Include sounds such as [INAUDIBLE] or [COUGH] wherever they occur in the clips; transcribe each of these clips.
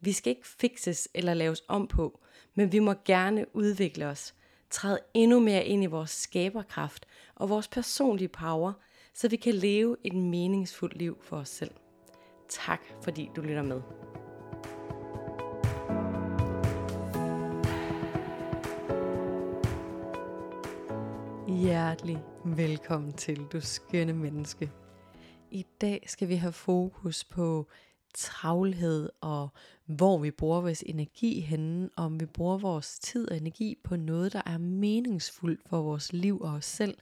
Vi skal ikke fikses eller laves om på, men vi må gerne udvikle os, træde endnu mere ind i vores skaberkraft og vores personlige power, så vi kan leve et meningsfuldt liv for os selv. Tak fordi du lytter med. Hjertelig velkommen til, du skønne menneske. I dag skal vi have fokus på travlhed og hvor vi bruger vores energi henne, om vi bruger vores tid og energi på noget, der er meningsfuldt for vores liv og os selv.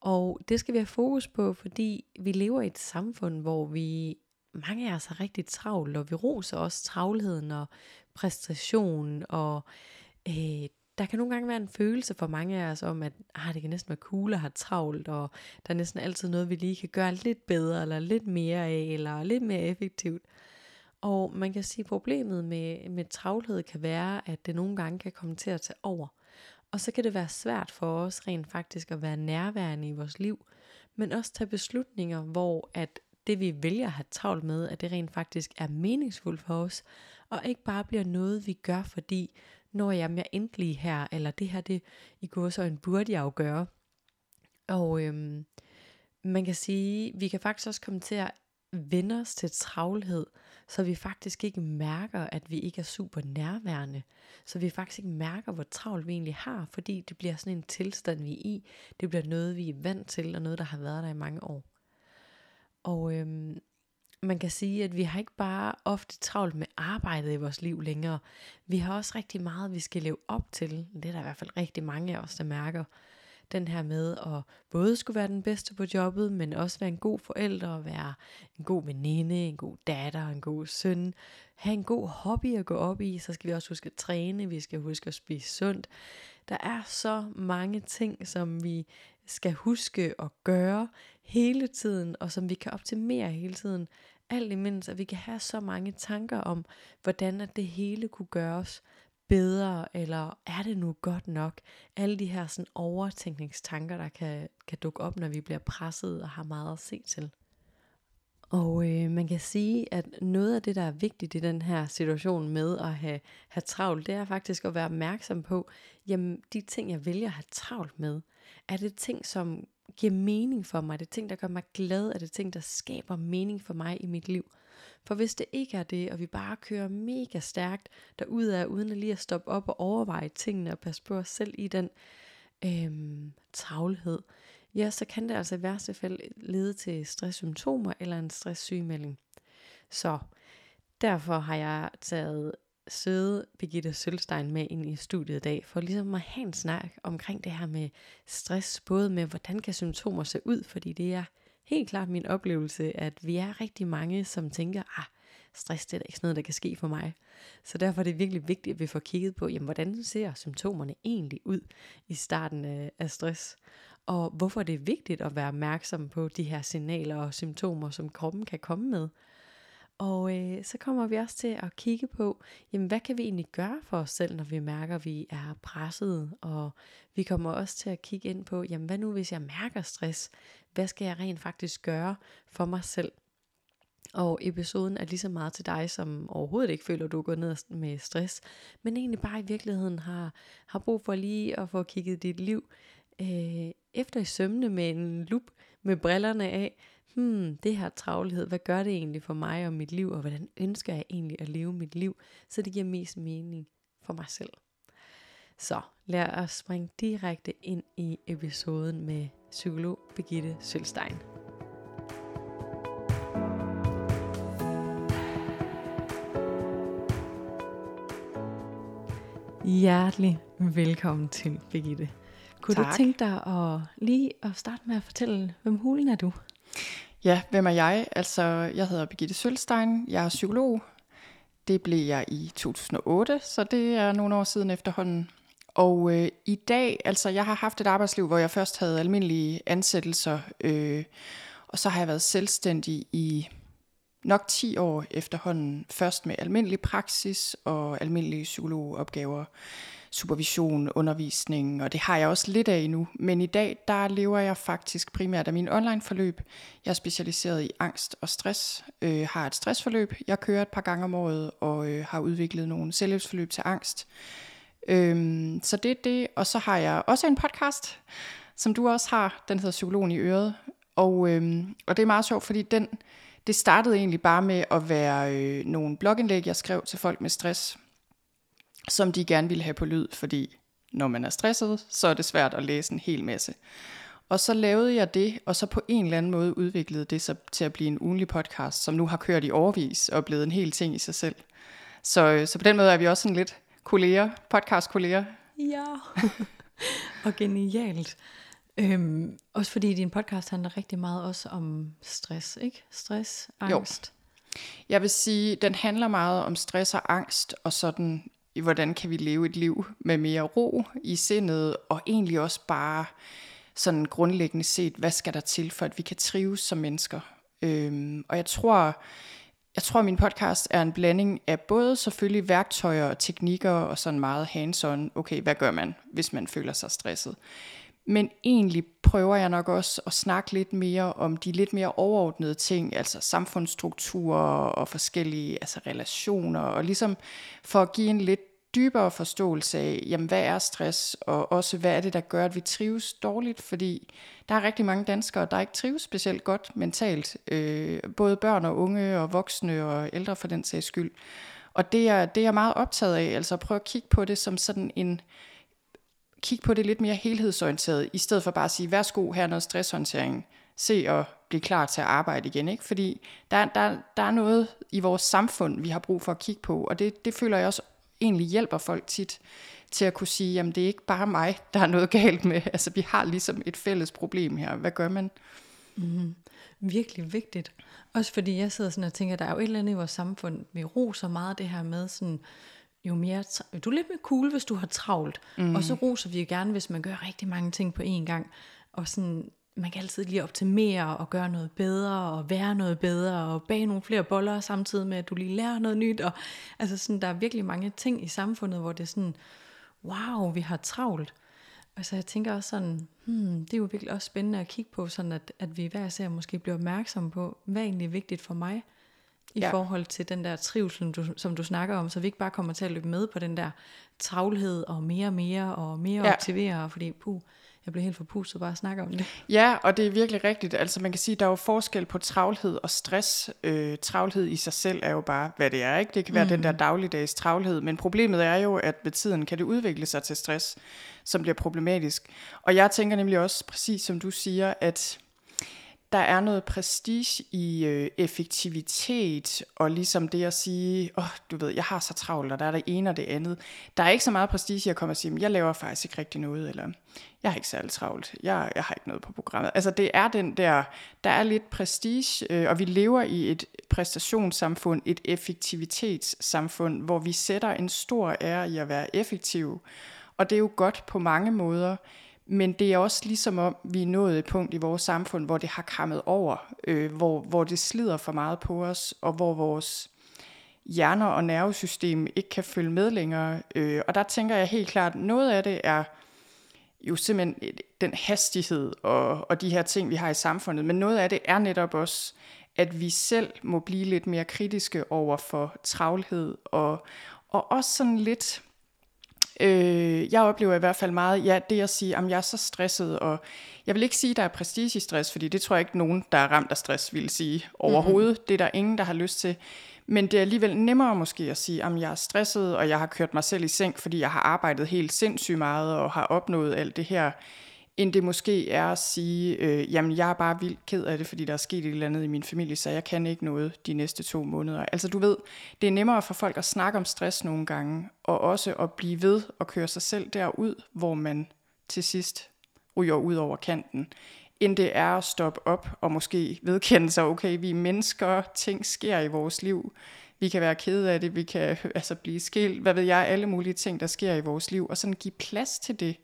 Og det skal vi have fokus på, fordi vi lever i et samfund, hvor vi mange af os har rigtig travlt, og vi roser også travlheden og præstationen og øh, der kan nogle gange være en følelse for mange af os om, at ah, det kan næsten være cool at have travlt, og der er næsten altid noget, vi lige kan gøre lidt bedre, eller lidt mere af, eller lidt mere effektivt. Og man kan sige, at problemet med, med travlhed kan være, at det nogle gange kan komme til at tage over. Og så kan det være svært for os rent faktisk at være nærværende i vores liv, men også tage beslutninger, hvor at det vi vælger at have travlt med, at det rent faktisk er meningsfuldt for os, og ikke bare bliver noget, vi gør, fordi når jeg jeg endte lige her, eller det her, det i går så en burde jeg jo gøre. Og øhm, man kan sige, vi kan faktisk også komme til at vende os til travlhed, så vi faktisk ikke mærker, at vi ikke er super nærværende. Så vi faktisk ikke mærker, hvor travlt vi egentlig har, fordi det bliver sådan en tilstand, vi er i. Det bliver noget, vi er vant til, og noget, der har været der i mange år. Og øhm, man kan sige, at vi har ikke bare ofte travlt med arbejdet i vores liv længere. Vi har også rigtig meget, vi skal leve op til. Det er der i hvert fald rigtig mange af os, der mærker. Den her med at både skulle være den bedste på jobbet, men også være en god forælder, være en god veninde, en god datter, en god søn, have en god hobby at gå op i, så skal vi også huske at træne, vi skal huske at spise sundt. Der er så mange ting, som vi skal huske at gøre hele tiden, og som vi kan optimere hele tiden. Alt imens, at vi kan have så mange tanker om, hvordan at det hele kunne gøres bedre, eller er det nu godt nok? Alle de her sådan overtænkningstanker, der kan, kan dukke op, når vi bliver presset og har meget at se til. Og øh, man kan sige, at noget af det, der er vigtigt i den her situation med at have, have travlt, det er faktisk at være opmærksom på, jamen de ting, jeg vælger at have travlt med, er det ting, som giver mening for mig? Er det ting, der gør mig glad? Er det ting, der skaber mening for mig i mit liv? For hvis det ikke er det, og vi bare kører mega stærkt derudad, uden at lige at stoppe op og overveje tingene og passe på os selv i den øhm, travlhed, ja, så kan det altså i værste fald lede til stresssymptomer eller en stresssygemelding. Så derfor har jeg taget sidde Birgitte Sølstein med ind i studiet i dag, for ligesom at have en snak omkring det her med stress, både med hvordan kan symptomer se ud, fordi det er helt klart min oplevelse, at vi er rigtig mange, som tænker, ah, stress det er da ikke sådan noget, der kan ske for mig. Så derfor er det virkelig vigtigt, at vi får kigget på, jamen, hvordan ser symptomerne egentlig ud i starten af, af stress. Og hvorfor det er vigtigt at være opmærksom på de her signaler og symptomer, som kroppen kan komme med. Og øh, så kommer vi også til at kigge på, jamen hvad kan vi egentlig gøre for os selv, når vi mærker, at vi er presset. Og vi kommer også til at kigge ind på, jamen hvad nu hvis jeg mærker stress? Hvad skal jeg rent faktisk gøre for mig selv? Og episoden er lige så meget til dig, som overhovedet ikke føler, at du går ned med stress, men egentlig bare i virkeligheden har, har brug for lige at få kigget dit liv øh, efter i sømne med en lup med brillerne af, hmm, det her travlhed, hvad gør det egentlig for mig og mit liv, og hvordan ønsker jeg egentlig at leve mit liv, så det giver mest mening for mig selv. Så lad os springe direkte ind i episoden med psykolog Birgitte Sølstein. Hjertelig velkommen til, Birgitte. Kunne tak. du tænke dig at lige at starte med at fortælle, hvem hulen er du? Ja, hvem er jeg? Altså, jeg hedder Birgitte Sølstein, jeg er psykolog. Det blev jeg i 2008, så det er nogle år siden efterhånden. Og øh, i dag, altså jeg har haft et arbejdsliv, hvor jeg først havde almindelige ansættelser, øh, og så har jeg været selvstændig i nok 10 år efterhånden. Først med almindelig praksis og almindelige psykologopgaver, supervision, undervisning, og det har jeg også lidt af nu. Men i dag, der lever jeg faktisk primært af min online forløb. Jeg er specialiseret i angst og stress, øh, har et stressforløb, jeg kører et par gange om året, og øh, har udviklet nogle selvhjælpsforløb til angst. Øhm, så det er det, og så har jeg også en podcast, som du også har, den hedder Psykologen i Øret, og, øhm, og det er meget sjovt, fordi den, det startede egentlig bare med at være øh, nogle blogindlæg, jeg skrev til folk med stress, som de gerne ville have på lyd, fordi når man er stresset, så er det svært at læse en hel masse. Og så lavede jeg det, og så på en eller anden måde udviklede det sig til at blive en ugenlig podcast, som nu har kørt i overvis og blevet en hel ting i sig selv. Så, øh, så på den måde er vi også sådan lidt kolleger, podcast-kolleger. Ja, [LAUGHS] og genialt. Øhm, også fordi din podcast handler rigtig meget også om stress, ikke? Stress, angst. Jo. Jeg vil sige, den handler meget om stress og angst, og sådan, hvordan kan vi leve et liv med mere ro i sindet, og egentlig også bare sådan grundlæggende set, hvad skal der til, for at vi kan trives som mennesker. Øhm, og jeg tror, jeg tror, min podcast er en blanding af både selvfølgelig værktøjer og teknikker og sådan meget hands-on. Okay, hvad gør man, hvis man føler sig stresset? Men egentlig prøver jeg nok også at snakke lidt mere om de lidt mere overordnede ting, altså samfundsstrukturer og forskellige altså relationer, og ligesom for at give en lidt dybere forståelse af, jamen hvad er stress, og også hvad er det, der gør, at vi trives dårligt, fordi der er rigtig mange danskere, der ikke trives specielt godt mentalt, øh, både børn og unge og voksne og ældre for den sags skyld. Og det er, det er jeg meget optaget af, altså at prøve at kigge på det som sådan en, kigge på det lidt mere helhedsorienteret, i stedet for bare at sige, værsgo, her er noget stresshåndtering, se og blive klar til at arbejde igen. Ikke? Fordi der, der, der er noget i vores samfund, vi har brug for at kigge på, og det, det føler jeg også egentlig hjælper folk tit til at kunne sige, jamen det er ikke bare mig, der er noget galt med. Altså vi har ligesom et fælles problem her. Hvad gør man? Mm, virkelig vigtigt. Også fordi jeg sidder sådan og tænker, der er jo et eller andet i vores samfund, vi roser meget det her med sådan, jo mere, du er lidt mere cool, hvis du har travlt. Mm. Og så roser vi jo gerne, hvis man gør rigtig mange ting på én gang. Og sådan, man kan altid lige optimere og gøre noget bedre og være noget bedre og bage nogle flere boller samtidig med, at du lige lærer noget nyt. Og, altså sådan, der er virkelig mange ting i samfundet, hvor det er sådan, wow, vi har travlt. Og så jeg tænker også sådan, hmm, det er jo virkelig også spændende at kigge på, sådan at, at vi hver ser måske bliver opmærksomme på, hvad er egentlig vigtigt for mig, i ja. forhold til den der trivsel, du, som du snakker om, så vi ikke bare kommer til at løbe med på den der travlhed og mere og mere og mere ja. optimere, fordi puh, jeg bliver helt forpustet bare at snakke om det. Ja, og det er virkelig rigtigt. Altså man kan sige, der er jo forskel på travlhed og stress. Øh, travlhed i sig selv er jo bare, hvad det er. ikke. Det kan være mm. den der dagligdags travlhed, men problemet er jo, at med tiden kan det udvikle sig til stress, som bliver problematisk. Og jeg tænker nemlig også, præcis som du siger, at der er noget prestige i øh, effektivitet, og ligesom det at sige, åh, oh, du ved, jeg har så travlt, og der er det ene og det andet. Der er ikke så meget prestige i at komme og sige, jeg laver faktisk ikke rigtig noget, eller jeg har ikke særlig travlt, jeg, jeg har ikke noget på programmet. Altså det er den der, der er lidt prestige, øh, og vi lever i et præstationssamfund, et effektivitetssamfund, hvor vi sætter en stor ære i at være effektiv, og det er jo godt på mange måder, men det er også ligesom om, vi er nået et punkt i vores samfund, hvor det har krammet over, øh, hvor, hvor det slider for meget på os, og hvor vores hjerner og nervesystem ikke kan følge med længere. Øh, og der tænker jeg helt klart, noget af det er jo simpelthen øh, den hastighed og, og de her ting, vi har i samfundet, men noget af det er netop også, at vi selv må blive lidt mere kritiske over for travlhed, og, og også sådan lidt Øh, jeg oplever i hvert fald meget, ja, det at sige, at jeg er så stresset, og jeg vil ikke sige, at der er prestige i stress, fordi det tror jeg ikke nogen, der er ramt af stress, vil sige overhovedet. Mm-hmm. Det er der ingen, der har lyst til. Men det er alligevel nemmere måske at sige, at jeg er stresset, og jeg har kørt mig selv i seng, fordi jeg har arbejdet helt sindssygt meget, og har opnået alt det her, end det måske er at sige, øh, jamen jeg er bare vildt ked af det, fordi der er sket et eller andet i min familie, så jeg kan ikke noget de næste to måneder. Altså du ved, det er nemmere for folk at snakke om stress nogle gange, og også at blive ved og køre sig selv derud, hvor man til sidst ryger ud over kanten, end det er at stoppe op og måske vedkende sig, okay, vi er mennesker, ting sker i vores liv, Vi kan være kede af det, vi kan [LAUGHS] altså blive skilt, hvad ved jeg, alle mulige ting, der sker i vores liv, og sådan give plads til det,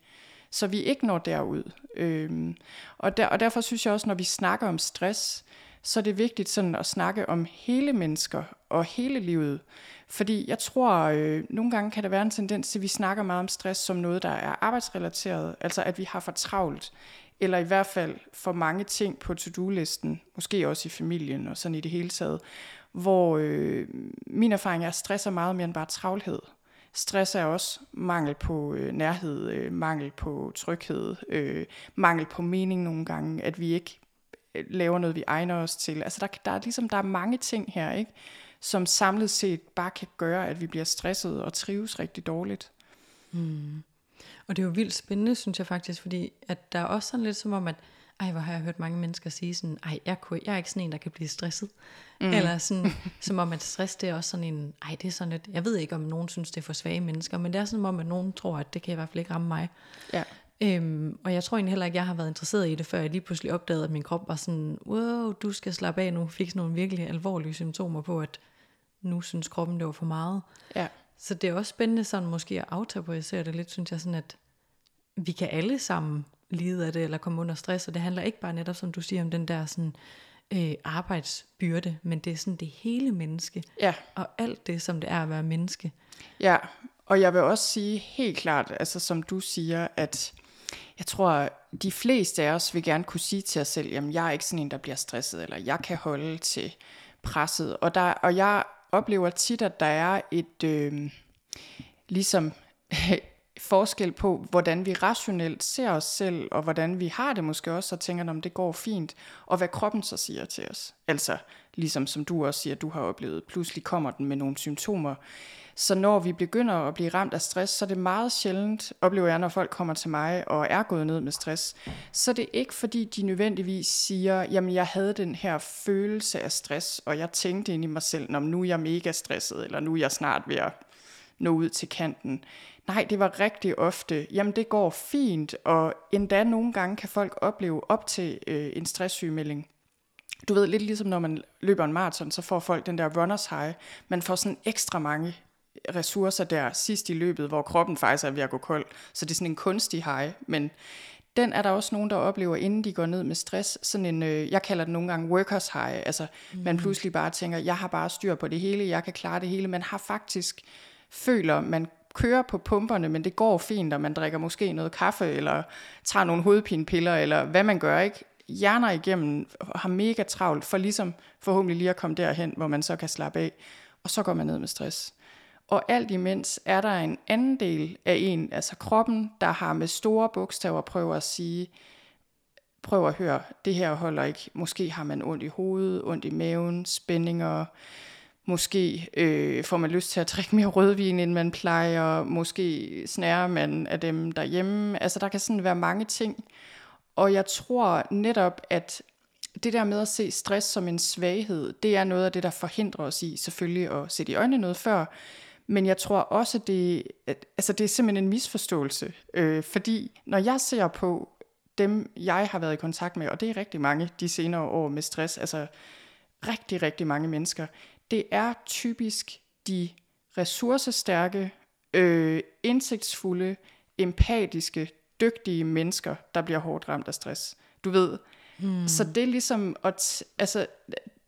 så vi ikke når derud. Øhm, og, der, og derfor synes jeg også, når vi snakker om stress, så er det vigtigt sådan at snakke om hele mennesker og hele livet. Fordi jeg tror, øh, nogle gange kan der være en tendens til, at vi snakker meget om stress som noget, der er arbejdsrelateret, altså at vi har for travlt, eller i hvert fald for mange ting på to-do-listen, måske også i familien og sådan i det hele taget, hvor øh, min erfaring er, at stress er meget mere end bare travlhed. Stress er også mangel på øh, nærhed, øh, mangel på tryghed, øh, mangel på mening nogle gange, at vi ikke øh, laver noget, vi egner os til. Altså der, der, er ligesom, der er mange ting her, ikke? som samlet set bare kan gøre, at vi bliver stresset og trives rigtig dårligt. Mm. Og det er jo vildt spændende, synes jeg faktisk, fordi at der er også sådan lidt som om, at ej, hvor har jeg hørt mange mennesker sige sådan, ej, jeg, kunne, jeg er ikke sådan en, der kan blive stresset. Mm. Eller sådan, [LAUGHS] som om, at stress, det er også sådan en, ej, det er sådan lidt, jeg ved ikke, om nogen synes, det er for svage mennesker, men det er sådan om, at nogen tror, at det kan i hvert fald ikke ramme mig. Ja. Øhm, og jeg tror egentlig heller ikke, jeg har været interesseret i det, før jeg lige pludselig opdagede, at min krop var sådan, wow, du skal slappe af nu, fik sådan nogle virkelig alvorlige symptomer på, at nu synes kroppen, det var for meget. Ja. Så det er også spændende sådan måske at aftabuisere det lidt, synes jeg sådan, at vi kan alle sammen lide af det, eller komme under stress, og det handler ikke bare netop, som du siger, om den der sådan, øh, arbejdsbyrde, men det er sådan det hele menneske, Ja. og alt det, som det er at være menneske. Ja, og jeg vil også sige helt klart, altså som du siger, at jeg tror, de fleste af os vil gerne kunne sige til os selv, jamen jeg er ikke sådan en, der bliver stresset, eller jeg kan holde til presset. Og, der, og jeg oplever tit, at der er et øh, ligesom [LAUGHS] forskel på, hvordan vi rationelt ser os selv, og hvordan vi har det måske også, og tænker, om det går fint, og hvad kroppen så siger til os. Altså, ligesom som du også siger, du har oplevet, pludselig kommer den med nogle symptomer. Så når vi begynder at blive ramt af stress, så er det meget sjældent, oplever jeg, når folk kommer til mig og er gået ned med stress, så er det ikke fordi, de nødvendigvis siger, jamen jeg havde den her følelse af stress, og jeg tænkte ind i mig selv, om nu er jeg mega stresset, eller nu er jeg snart ved at nå ud til kanten. Nej, det var rigtig ofte, jamen det går fint, og endda nogle gange kan folk opleve op til øh, en stresssygemelding. Du ved, lidt ligesom når man løber en maraton, så får folk den der runners high. Man får sådan ekstra mange ressourcer der sidst i løbet, hvor kroppen faktisk er ved at gå kold. Så det er sådan en kunstig high, men den er der også nogen, der oplever, inden de går ned med stress. Sådan en, øh, jeg kalder det nogle gange workers high. Altså, mm. man pludselig bare tænker, jeg har bare styr på det hele, jeg kan klare det hele. Man har faktisk, føler, man kører på pumperne, men det går fint, og man drikker måske noget kaffe, eller tager nogle hovedpinepiller, eller hvad man gør, ikke? Hjerner igennem har mega travlt, for ligesom forhåbentlig lige at komme derhen, hvor man så kan slappe af, og så går man ned med stress. Og alt imens er der en anden del af en, altså kroppen, der har med store bogstaver prøver at sige, prøv at høre, det her holder ikke. Måske har man ondt i hovedet, ondt i maven, spændinger, Måske øh, får man lyst til at drikke mere rødvin, end man plejer. Måske snærer man af dem derhjemme. Altså der kan sådan være mange ting. Og jeg tror netop, at det der med at se stress som en svaghed, det er noget af det, der forhindrer os i selvfølgelig at sætte i øjnene noget før. Men jeg tror også, det, at, altså det er simpelthen en misforståelse. Øh, fordi når jeg ser på dem, jeg har været i kontakt med, og det er rigtig mange de senere år med stress, altså rigtig, rigtig mange mennesker, det er typisk de ressourcestærke, øh, indsigtsfulde, empatiske, dygtige mennesker, der bliver hårdt ramt af stress. Du ved, hmm. så det er ligesom, at, altså,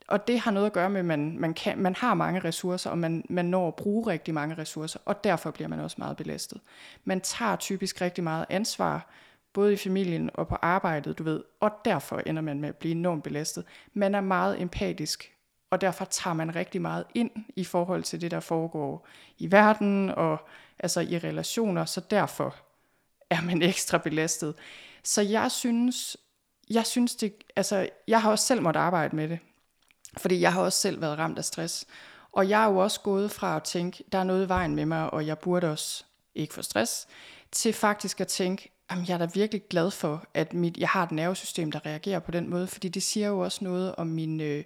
og det har noget at gøre med, at man, man, kan, man har mange ressourcer, og man, man når at bruge rigtig mange ressourcer, og derfor bliver man også meget belastet. Man tager typisk rigtig meget ansvar, både i familien og på arbejdet, du ved, og derfor ender man med at blive enormt belastet. Man er meget empatisk og derfor tager man rigtig meget ind i forhold til det, der foregår i verden og altså i relationer, så derfor er man [LAUGHS] ekstra belastet. Så jeg synes, jeg synes det, altså jeg har også selv måttet arbejde med det, fordi jeg har også selv været ramt af stress. Og jeg er jo også gået fra at tænke, der er noget i vejen med mig, og jeg burde også ikke få stress, til faktisk at tænke, Jamen, jeg er da virkelig glad for, at mit, jeg har et nervesystem, der reagerer på den måde, fordi det siger jo også noget om min øh,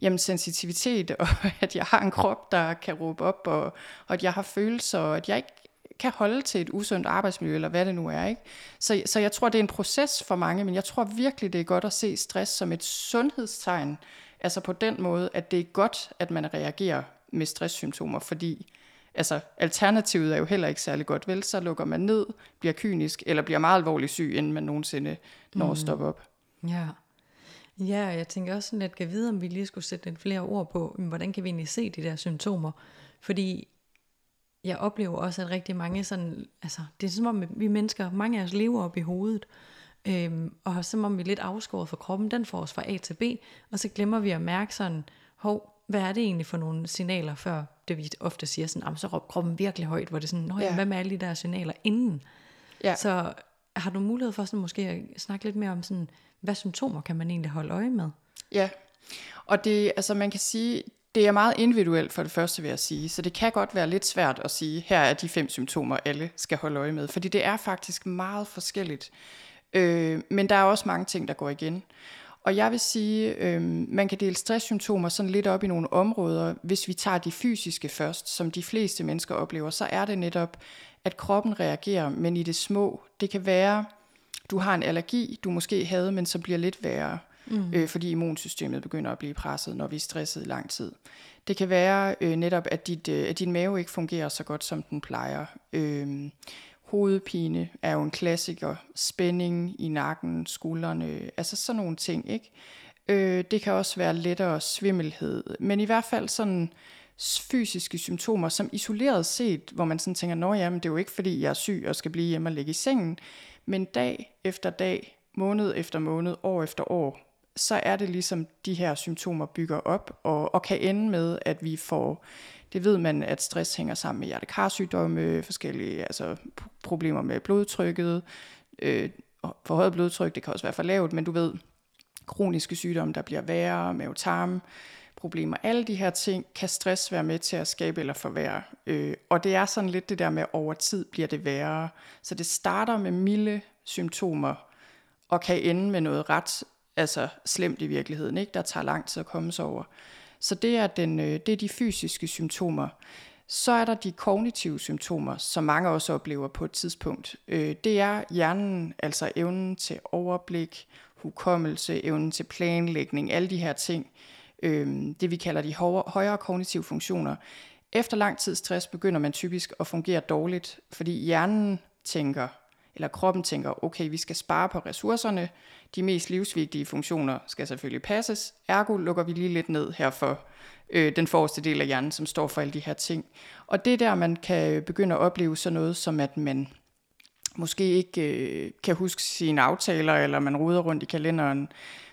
jamen, sensitivitet, [LAUGHS] og at jeg har en krop, der kan råbe op, og, og at jeg har følelser, og at jeg ikke kan holde til et usundt arbejdsmiljø, eller hvad det nu er. Ikke? Så, så jeg tror, det er en proces for mange, men jeg tror virkelig, det er godt at se stress som et sundhedstegn, altså på den måde, at det er godt, at man reagerer med stresssymptomer, fordi altså, alternativet er jo heller ikke særlig godt, vel? Så lukker man ned, bliver kynisk, eller bliver meget alvorligt syg, inden man nogensinde når mm. at stoppe op. Ja. Ja, og jeg tænker også sådan lidt, kan vide, om vi lige skulle sætte lidt flere ord på, hvordan kan vi egentlig se de der symptomer? Fordi jeg oplever også, at rigtig mange sådan, altså det er som om vi mennesker, mange af os lever op i hovedet, øhm, og som om vi er lidt afskåret fra kroppen, den får os fra A til B, og så glemmer vi at mærke sådan, hov, hvad er det egentlig for nogle signaler, før det vi ofte siger sådan, så råber kroppen virkelig højt, hvor det er sådan, Nå, ja. hvad med alle de der signaler inden? Ja. Så har du mulighed for sådan måske at snakke lidt mere om sådan, hvad symptomer kan man egentlig holde øje med? Ja, og det, altså man kan sige, det er meget individuelt for det første, vil jeg sige. Så det kan godt være lidt svært at sige, her er de fem symptomer, alle skal holde øje med. Fordi det er faktisk meget forskelligt. Øh, men der er også mange ting, der går igen. Og jeg vil sige, øh, man kan dele stresssymptomer sådan lidt op i nogle områder. Hvis vi tager de fysiske først, som de fleste mennesker oplever, så er det netop, at kroppen reagerer, men i det små. Det kan være, du har en allergi, du måske havde, men som bliver lidt værre mm. øh, fordi immunsystemet begynder at blive presset, når vi er stresset i lang tid. Det kan være øh, netop, at, dit, øh, at din mave ikke fungerer så godt, som den plejer. Øh, hovedpine er jo en klassiker. Spænding i nakken, skuldrene, altså sådan nogle ting, ikke? Øh, det kan også være lettere svimmelhed, men i hvert fald sådan fysiske symptomer, som isoleret set, hvor man sådan tænker, nå jamen, det er jo ikke fordi, jeg er syg og skal blive hjemme og ligge i sengen, men dag efter dag, måned efter måned, år efter år, så er det ligesom, de her symptomer bygger op, og, og kan ende med, at vi får, det ved man, at stress hænger sammen med hjertekarsygdomme, forskellige altså, problemer med blodtrykket, øh, forhøjet blodtryk, det kan også være for lavt, men du ved, kroniske sygdomme, der bliver værre, mavetarm, problemer, alle de her ting, kan stress være med til at skabe eller forværre. Øh, og det er sådan lidt det der med, over tid bliver det værre. Så det starter med milde symptomer, og kan ende med noget ret altså slemt i virkeligheden, ikke? der tager lang tid at komme sig over. Så det er, den, øh, det er de fysiske symptomer. Så er der de kognitive symptomer, som mange også oplever på et tidspunkt. Øh, det er hjernen, altså evnen til overblik, hukommelse, evnen til planlægning, alle de her ting. Øh, det vi kalder de højere kognitive funktioner. Efter lang tid stress begynder man typisk at fungere dårligt, fordi hjernen tænker, eller kroppen tænker, okay, vi skal spare på ressourcerne, de mest livsvigtige funktioner skal selvfølgelig passes, ergo lukker vi lige lidt ned her for øh, den forreste del af hjernen, som står for alle de her ting. Og det er der, man kan øh, begynde at opleve sådan noget, som at man måske ikke øh, kan huske sine aftaler, eller man ruder rundt i kalenderen,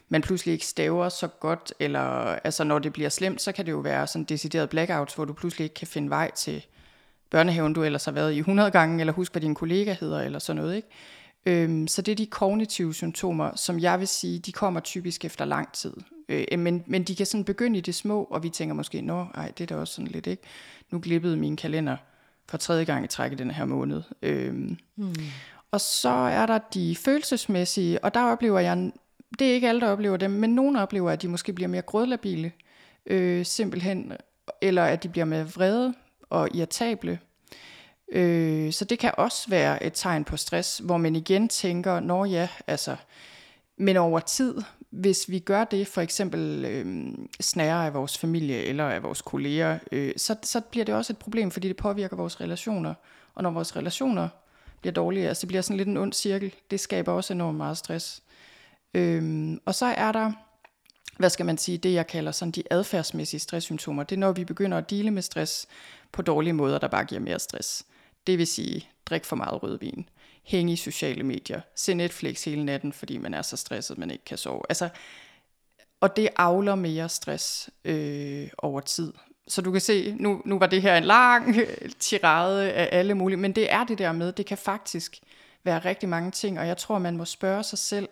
man pludselig ikke staver så godt, eller altså når det bliver slemt, så kan det jo være sådan decideret blackouts, hvor du pludselig ikke kan finde vej til børnehaven, du ellers har været i 100 gange, eller husk, hvad din kollega hedder, eller sådan noget. Ikke? Øhm, så det er de kognitive symptomer, som jeg vil sige, de kommer typisk efter lang tid. Øh, men, men de kan sådan begynde i det små, og vi tænker måske, nå, ej, det er da også sådan lidt, ikke? Nu glippede min kalender for tredje gang i træk i den her måned. Øhm, hmm. Og så er der de følelsesmæssige, og der oplever jeg, det er ikke alle, der oplever dem, men nogen oplever, at de måske bliver mere grødlabile, øh, simpelthen, eller at de bliver mere vrede og irritable. Øh, så det kan også være et tegn på stress, hvor man igen tænker, nå ja, altså, men over tid, hvis vi gør det, for eksempel øh, snærer af vores familie eller af vores kolleger, øh, så, så bliver det også et problem, fordi det påvirker vores relationer. Og når vores relationer bliver dårlige, altså det bliver sådan lidt en ond cirkel, det skaber også enormt meget stress. Øh, og så er der, hvad skal man sige, det jeg kalder sådan de adfærdsmæssige stresssymptomer. Det er når vi begynder at dele med stress på dårlige måder, der bare giver mere stress. Det vil sige, drik for meget rødvin, hænge i sociale medier, se Netflix hele natten, fordi man er så stresset, man ikke kan sove. Altså, og det avler mere stress øh, over tid. Så du kan se, nu, nu var det her en lang øh, tirade af alle mulige, men det er det der med, det kan faktisk være rigtig mange ting, og jeg tror, man må spørge sig selv,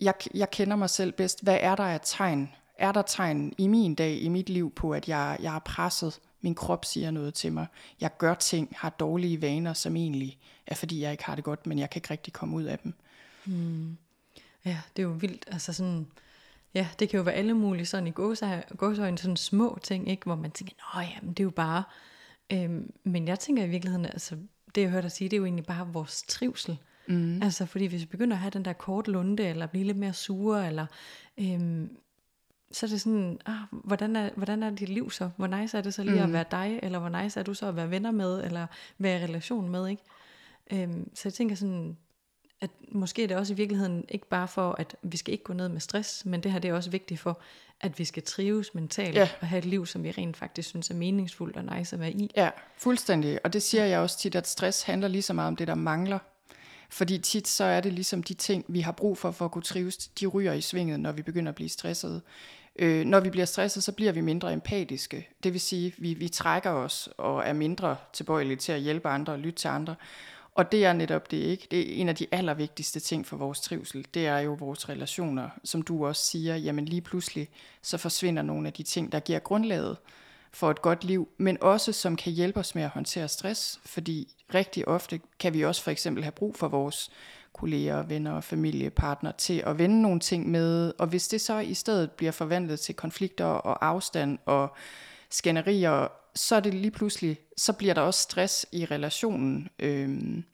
jeg, jeg kender mig selv bedst, hvad er der af tegn? Er der tegn i min dag, i mit liv på, at jeg, jeg er presset? Min krop siger noget til mig. Jeg gør ting, har dårlige vaner, som egentlig er fordi, jeg ikke har det godt, men jeg kan ikke rigtig komme ud af dem. Hmm. Ja, det er jo vildt. Altså sådan, ja, det kan jo være alle mulige sådan i gåsøjne, sådan små ting, ikke? hvor man tænker, nå ja, men det er jo bare... Øhm, men jeg tænker i virkeligheden, altså det jeg hørte dig sige, det er jo egentlig bare vores trivsel. Mm. Altså fordi hvis vi begynder at have den der kort lunde, eller blive lidt mere sure, eller øhm, så er det sådan, ah, hvordan, er, hvordan er dit liv så? Hvor nice er det så lige mm. at være dig, eller hvor nice er du så at være venner med, eller være i relation med, ikke? Øhm, så jeg tænker sådan, at måske er det også i virkeligheden ikke bare for, at vi skal ikke gå ned med stress, men det her det er også vigtigt for, at vi skal trives mentalt ja. og have et liv, som vi rent faktisk synes er meningsfuldt og nice at være i. Ja, fuldstændig. Og det siger jeg også tit, at stress handler lige så meget om det, der mangler. Fordi tit så er det ligesom de ting, vi har brug for for at kunne trives, de ryger i svinget, når vi begynder at blive stresset. Øh, når vi bliver stresset, så bliver vi mindre empatiske. Det vil sige, vi, vi trækker os og er mindre tilbøjelige til at hjælpe andre og lytte til andre. Og det er netop det ikke. Det er en af de allervigtigste ting for vores trivsel. Det er jo vores relationer, som du også siger, jamen lige pludselig så forsvinder nogle af de ting, der giver grundlaget for et godt liv, men også som kan hjælpe os med at håndtere stress, fordi rigtig ofte kan vi også for eksempel have brug for vores kolleger, venner, familie, partner til at vende nogle ting med, og hvis det så i stedet bliver forvandlet til konflikter og afstand og skænderier, så er det lige pludselig, så bliver der også stress i relationen. Øhm,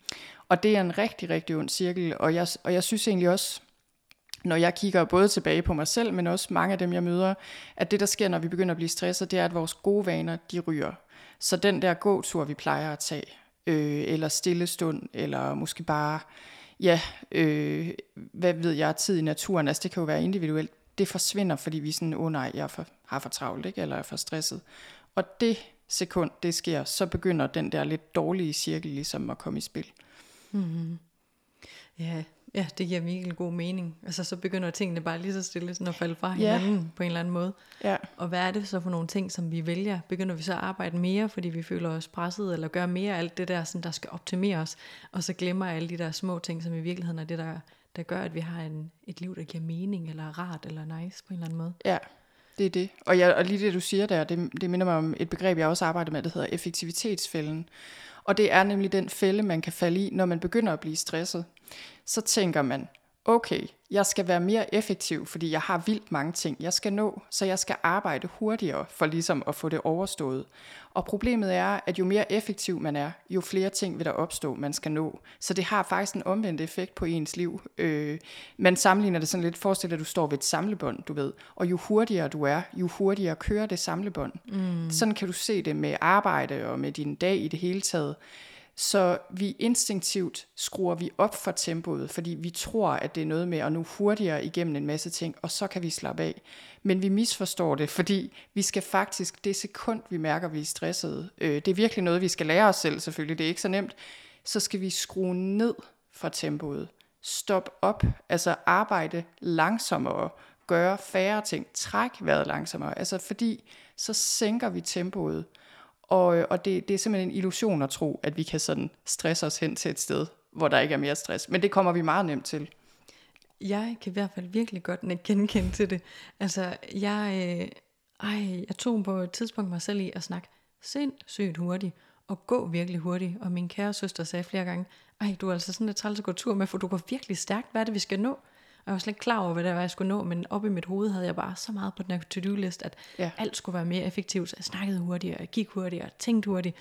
og det er en rigtig, rigtig ond cirkel, og jeg, og jeg synes egentlig også, når jeg kigger både tilbage på mig selv, men også mange af dem, jeg møder, at det, der sker, når vi begynder at blive stresset, det er, at vores gode vaner, de ryger. Så den der gåtur, vi plejer at tage, øh, eller stillestund, eller måske bare, ja, øh, hvad ved jeg, tid i naturen, altså det kan jo være individuelt, det forsvinder, fordi vi er sådan, åh oh, nej, jeg for, har for travlt, ikke? eller jeg er for stresset. Og det sekund, det sker, så begynder den der lidt dårlige cirkel ligesom at komme i spil. Mm-hmm. Ja, ja, det giver virkelig god mening. Altså så begynder tingene bare lige så stille sådan at falde fra hinanden ja. på en eller anden måde. Ja. Og hvad er det så for nogle ting, som vi vælger? Begynder vi så at arbejde mere, fordi vi føler os presset, eller gøre mere af alt det der, sådan, der skal optimere os, og så glemmer alle de der små ting, som i virkeligheden er det, der, der gør, at vi har en, et liv, der giver mening, eller rart, eller nice på en eller anden måde. Ja, det er det. Og, jeg, og lige det, du siger der, det, det minder mig om et begreb, jeg også arbejder med, der hedder effektivitetsfælden. Og det er nemlig den fælde, man kan falde i, når man begynder at blive stresset. Så tænker man, okay, jeg skal være mere effektiv, fordi jeg har vildt mange ting, jeg skal nå, så jeg skal arbejde hurtigere for ligesom at få det overstået. Og problemet er, at jo mere effektiv man er, jo flere ting vil der opstå, man skal nå. Så det har faktisk en omvendt effekt på ens liv. Øh, man sammenligner det sådan lidt, forestil dig, at du står ved et samlebånd, du ved, og jo hurtigere du er, jo hurtigere kører det samlebånd. Mm. Sådan kan du se det med arbejde og med din dag i det hele taget. Så vi instinktivt skruer vi op for tempoet, fordi vi tror, at det er noget med at nu hurtigere igennem en masse ting, og så kan vi slappe af. Men vi misforstår det, fordi vi skal faktisk, det sekund vi mærker, at vi er stressede, øh, det er virkelig noget, vi skal lære os selv selvfølgelig, det er ikke så nemt, så skal vi skrue ned for tempoet. Stop op, altså arbejde langsommere, gøre færre ting, træk vejret langsommere, altså fordi så sænker vi tempoet, og, øh, og det, det er simpelthen en illusion at tro, at vi kan sådan stresse os hen til et sted, hvor der ikke er mere stress. Men det kommer vi meget nemt til. Jeg kan i hvert fald virkelig godt genkende til det. Altså, jeg, øh, ej, jeg tog på et tidspunkt mig selv i at snakke sindssygt hurtigt, og gå virkelig hurtigt. Og min kære søster sagde flere gange, ej, du er altså sådan lidt træls at gå tur med, for du går virkelig stærkt. Hvad er det, vi skal nå? Og jeg var slet ikke klar over, hvad det var, jeg skulle nå, men op i mit hoved havde jeg bare så meget på den her to-do-list, at ja. alt skulle være mere effektivt, så jeg snakkede hurtigere, jeg gik hurtigere, tænkte hurtigt.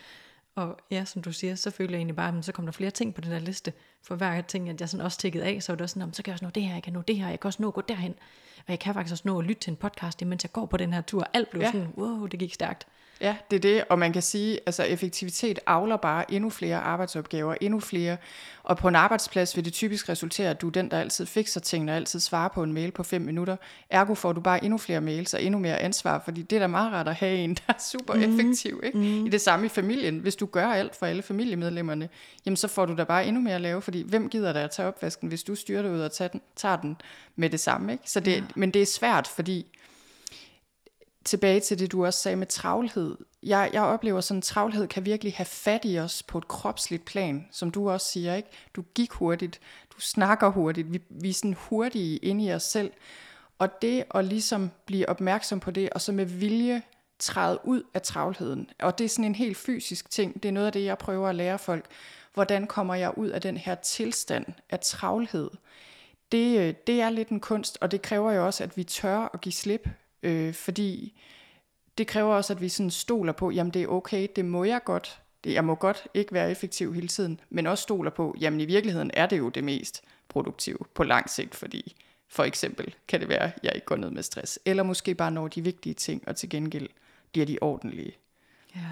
Og ja, som du siger, så føler jeg egentlig bare, at så kom der flere ting på den der liste. For hver ting, at jeg sådan også tækkede af, så var det også sådan, så kan jeg også nå det her, jeg kan nå det her, jeg kan også nå at gå derhen. Og jeg kan faktisk også nå at lytte til en podcast, mens jeg går på den her tur. Alt blev ja. sådan, wow, det gik stærkt. Ja, det er det, og man kan sige, altså effektivitet avler bare endnu flere arbejdsopgaver, endnu flere, og på en arbejdsplads vil det typisk resultere, at du er den, der altid fikser tingene og altid svarer på en mail på fem minutter. Ergo får du bare endnu flere mails og endnu mere ansvar, fordi det er da meget rart at have en, der er super mm. effektiv. Ikke? Mm. I det samme i familien. Hvis du gør alt for alle familiemedlemmerne, jamen så får du da bare endnu mere at lave, fordi hvem gider der at tage opvasken, hvis du styrer det ud og tager den, tager den med det samme. Ikke? Så det, ja. Men det er svært, fordi tilbage til det, du også sagde med travlhed. Jeg, jeg oplever sådan, at travlhed kan virkelig have fat i os på et kropsligt plan, som du også siger, ikke? Du gik hurtigt, du snakker hurtigt, vi, vi er sådan hurtige inde i os selv. Og det at ligesom blive opmærksom på det, og så med vilje træde ud af travlheden. Og det er sådan en helt fysisk ting. Det er noget af det, jeg prøver at lære folk. Hvordan kommer jeg ud af den her tilstand af travlhed? Det, øh, det er lidt en kunst, og det kræver jo også, at vi tør at give slip Øh, fordi det kræver også, at vi sådan stoler på, jamen det er okay, det må jeg godt. Det, jeg må godt ikke være effektiv hele tiden, men også stoler på, jamen i virkeligheden er det jo det mest produktive på lang sigt, fordi for eksempel, kan det være, at jeg ikke går ned med stress. Eller måske bare når de vigtige ting, og til gengæld bliver de ordentlige. Ja,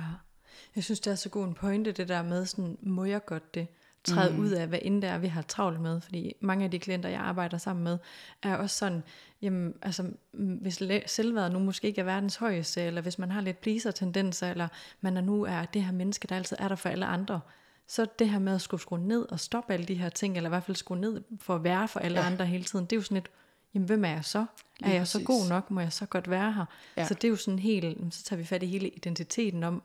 jeg synes, det er så god en pointe, det der med sådan, må jeg godt det? Træde mm. ud af, hvad end det er, vi har travlt med. Fordi mange af de klienter, jeg arbejder sammen med, er også sådan, jamen, altså, hvis selvværdet nu måske ikke er verdens højeste, eller hvis man har lidt pleaser-tendenser, eller man er nu er det her menneske, der altid er der for alle andre, så det her med at skulle skrue ned og stoppe alle de her ting, eller i hvert fald skrue ned for at være for alle ja. andre hele tiden, det er jo sådan et, jamen hvem er jeg så? Lige er jeg præcis. så god nok? Må jeg så godt være her? Ja. Så det er jo sådan helt, så tager vi fat i hele identiteten om,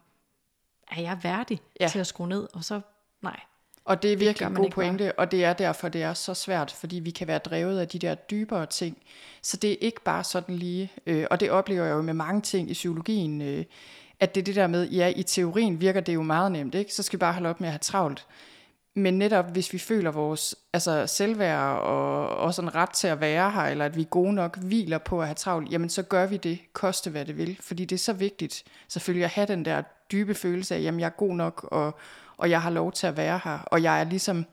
er jeg værdig ja. til at skrue ned? Og så, nej. Og det er virkelig en god pointe, bare. og det er derfor, det er så svært, fordi vi kan være drevet af de der dybere ting. Så det er ikke bare sådan lige, øh, og det oplever jeg jo med mange ting i psykologien, øh, at det er det der med, ja, i teorien virker det jo meget nemt, ikke? så skal vi bare holde op med at have travlt. Men netop hvis vi føler vores altså selvværd og også en ret til at være her, eller at vi er gode nok, hviler på at have travlt, jamen så gør vi det, koste hvad det vil. Fordi det er så vigtigt selvfølgelig at have den der dybe følelse af, jamen jeg er god nok, og, og jeg har lov til at være her. Og jeg er ligesom,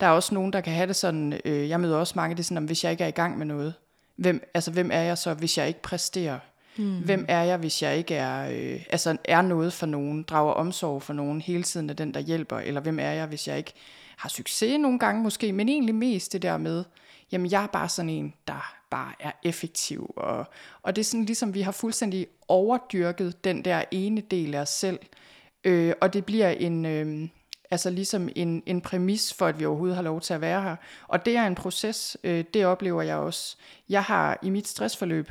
der er også nogen, der kan have det sådan, øh, jeg møder også mange, det er sådan, om hvis jeg ikke er i gang med noget, hvem, altså hvem er jeg så, hvis jeg ikke præsterer? Mm. Hvem er jeg, hvis jeg ikke er, øh, altså er noget for nogen, drager omsorg for nogen, hele tiden er den, der hjælper, eller hvem er jeg, hvis jeg ikke har succes nogle gange måske, men egentlig mest det der med, jamen jeg er bare sådan en, der bare er effektiv, og, og det er sådan ligesom, vi har fuldstændig overdyrket den der ene del af os selv, øh, og det bliver en, øh, altså ligesom en, en præmis for, at vi overhovedet har lov til at være her, og det er en proces, øh, det oplever jeg også. Jeg har i mit stressforløb,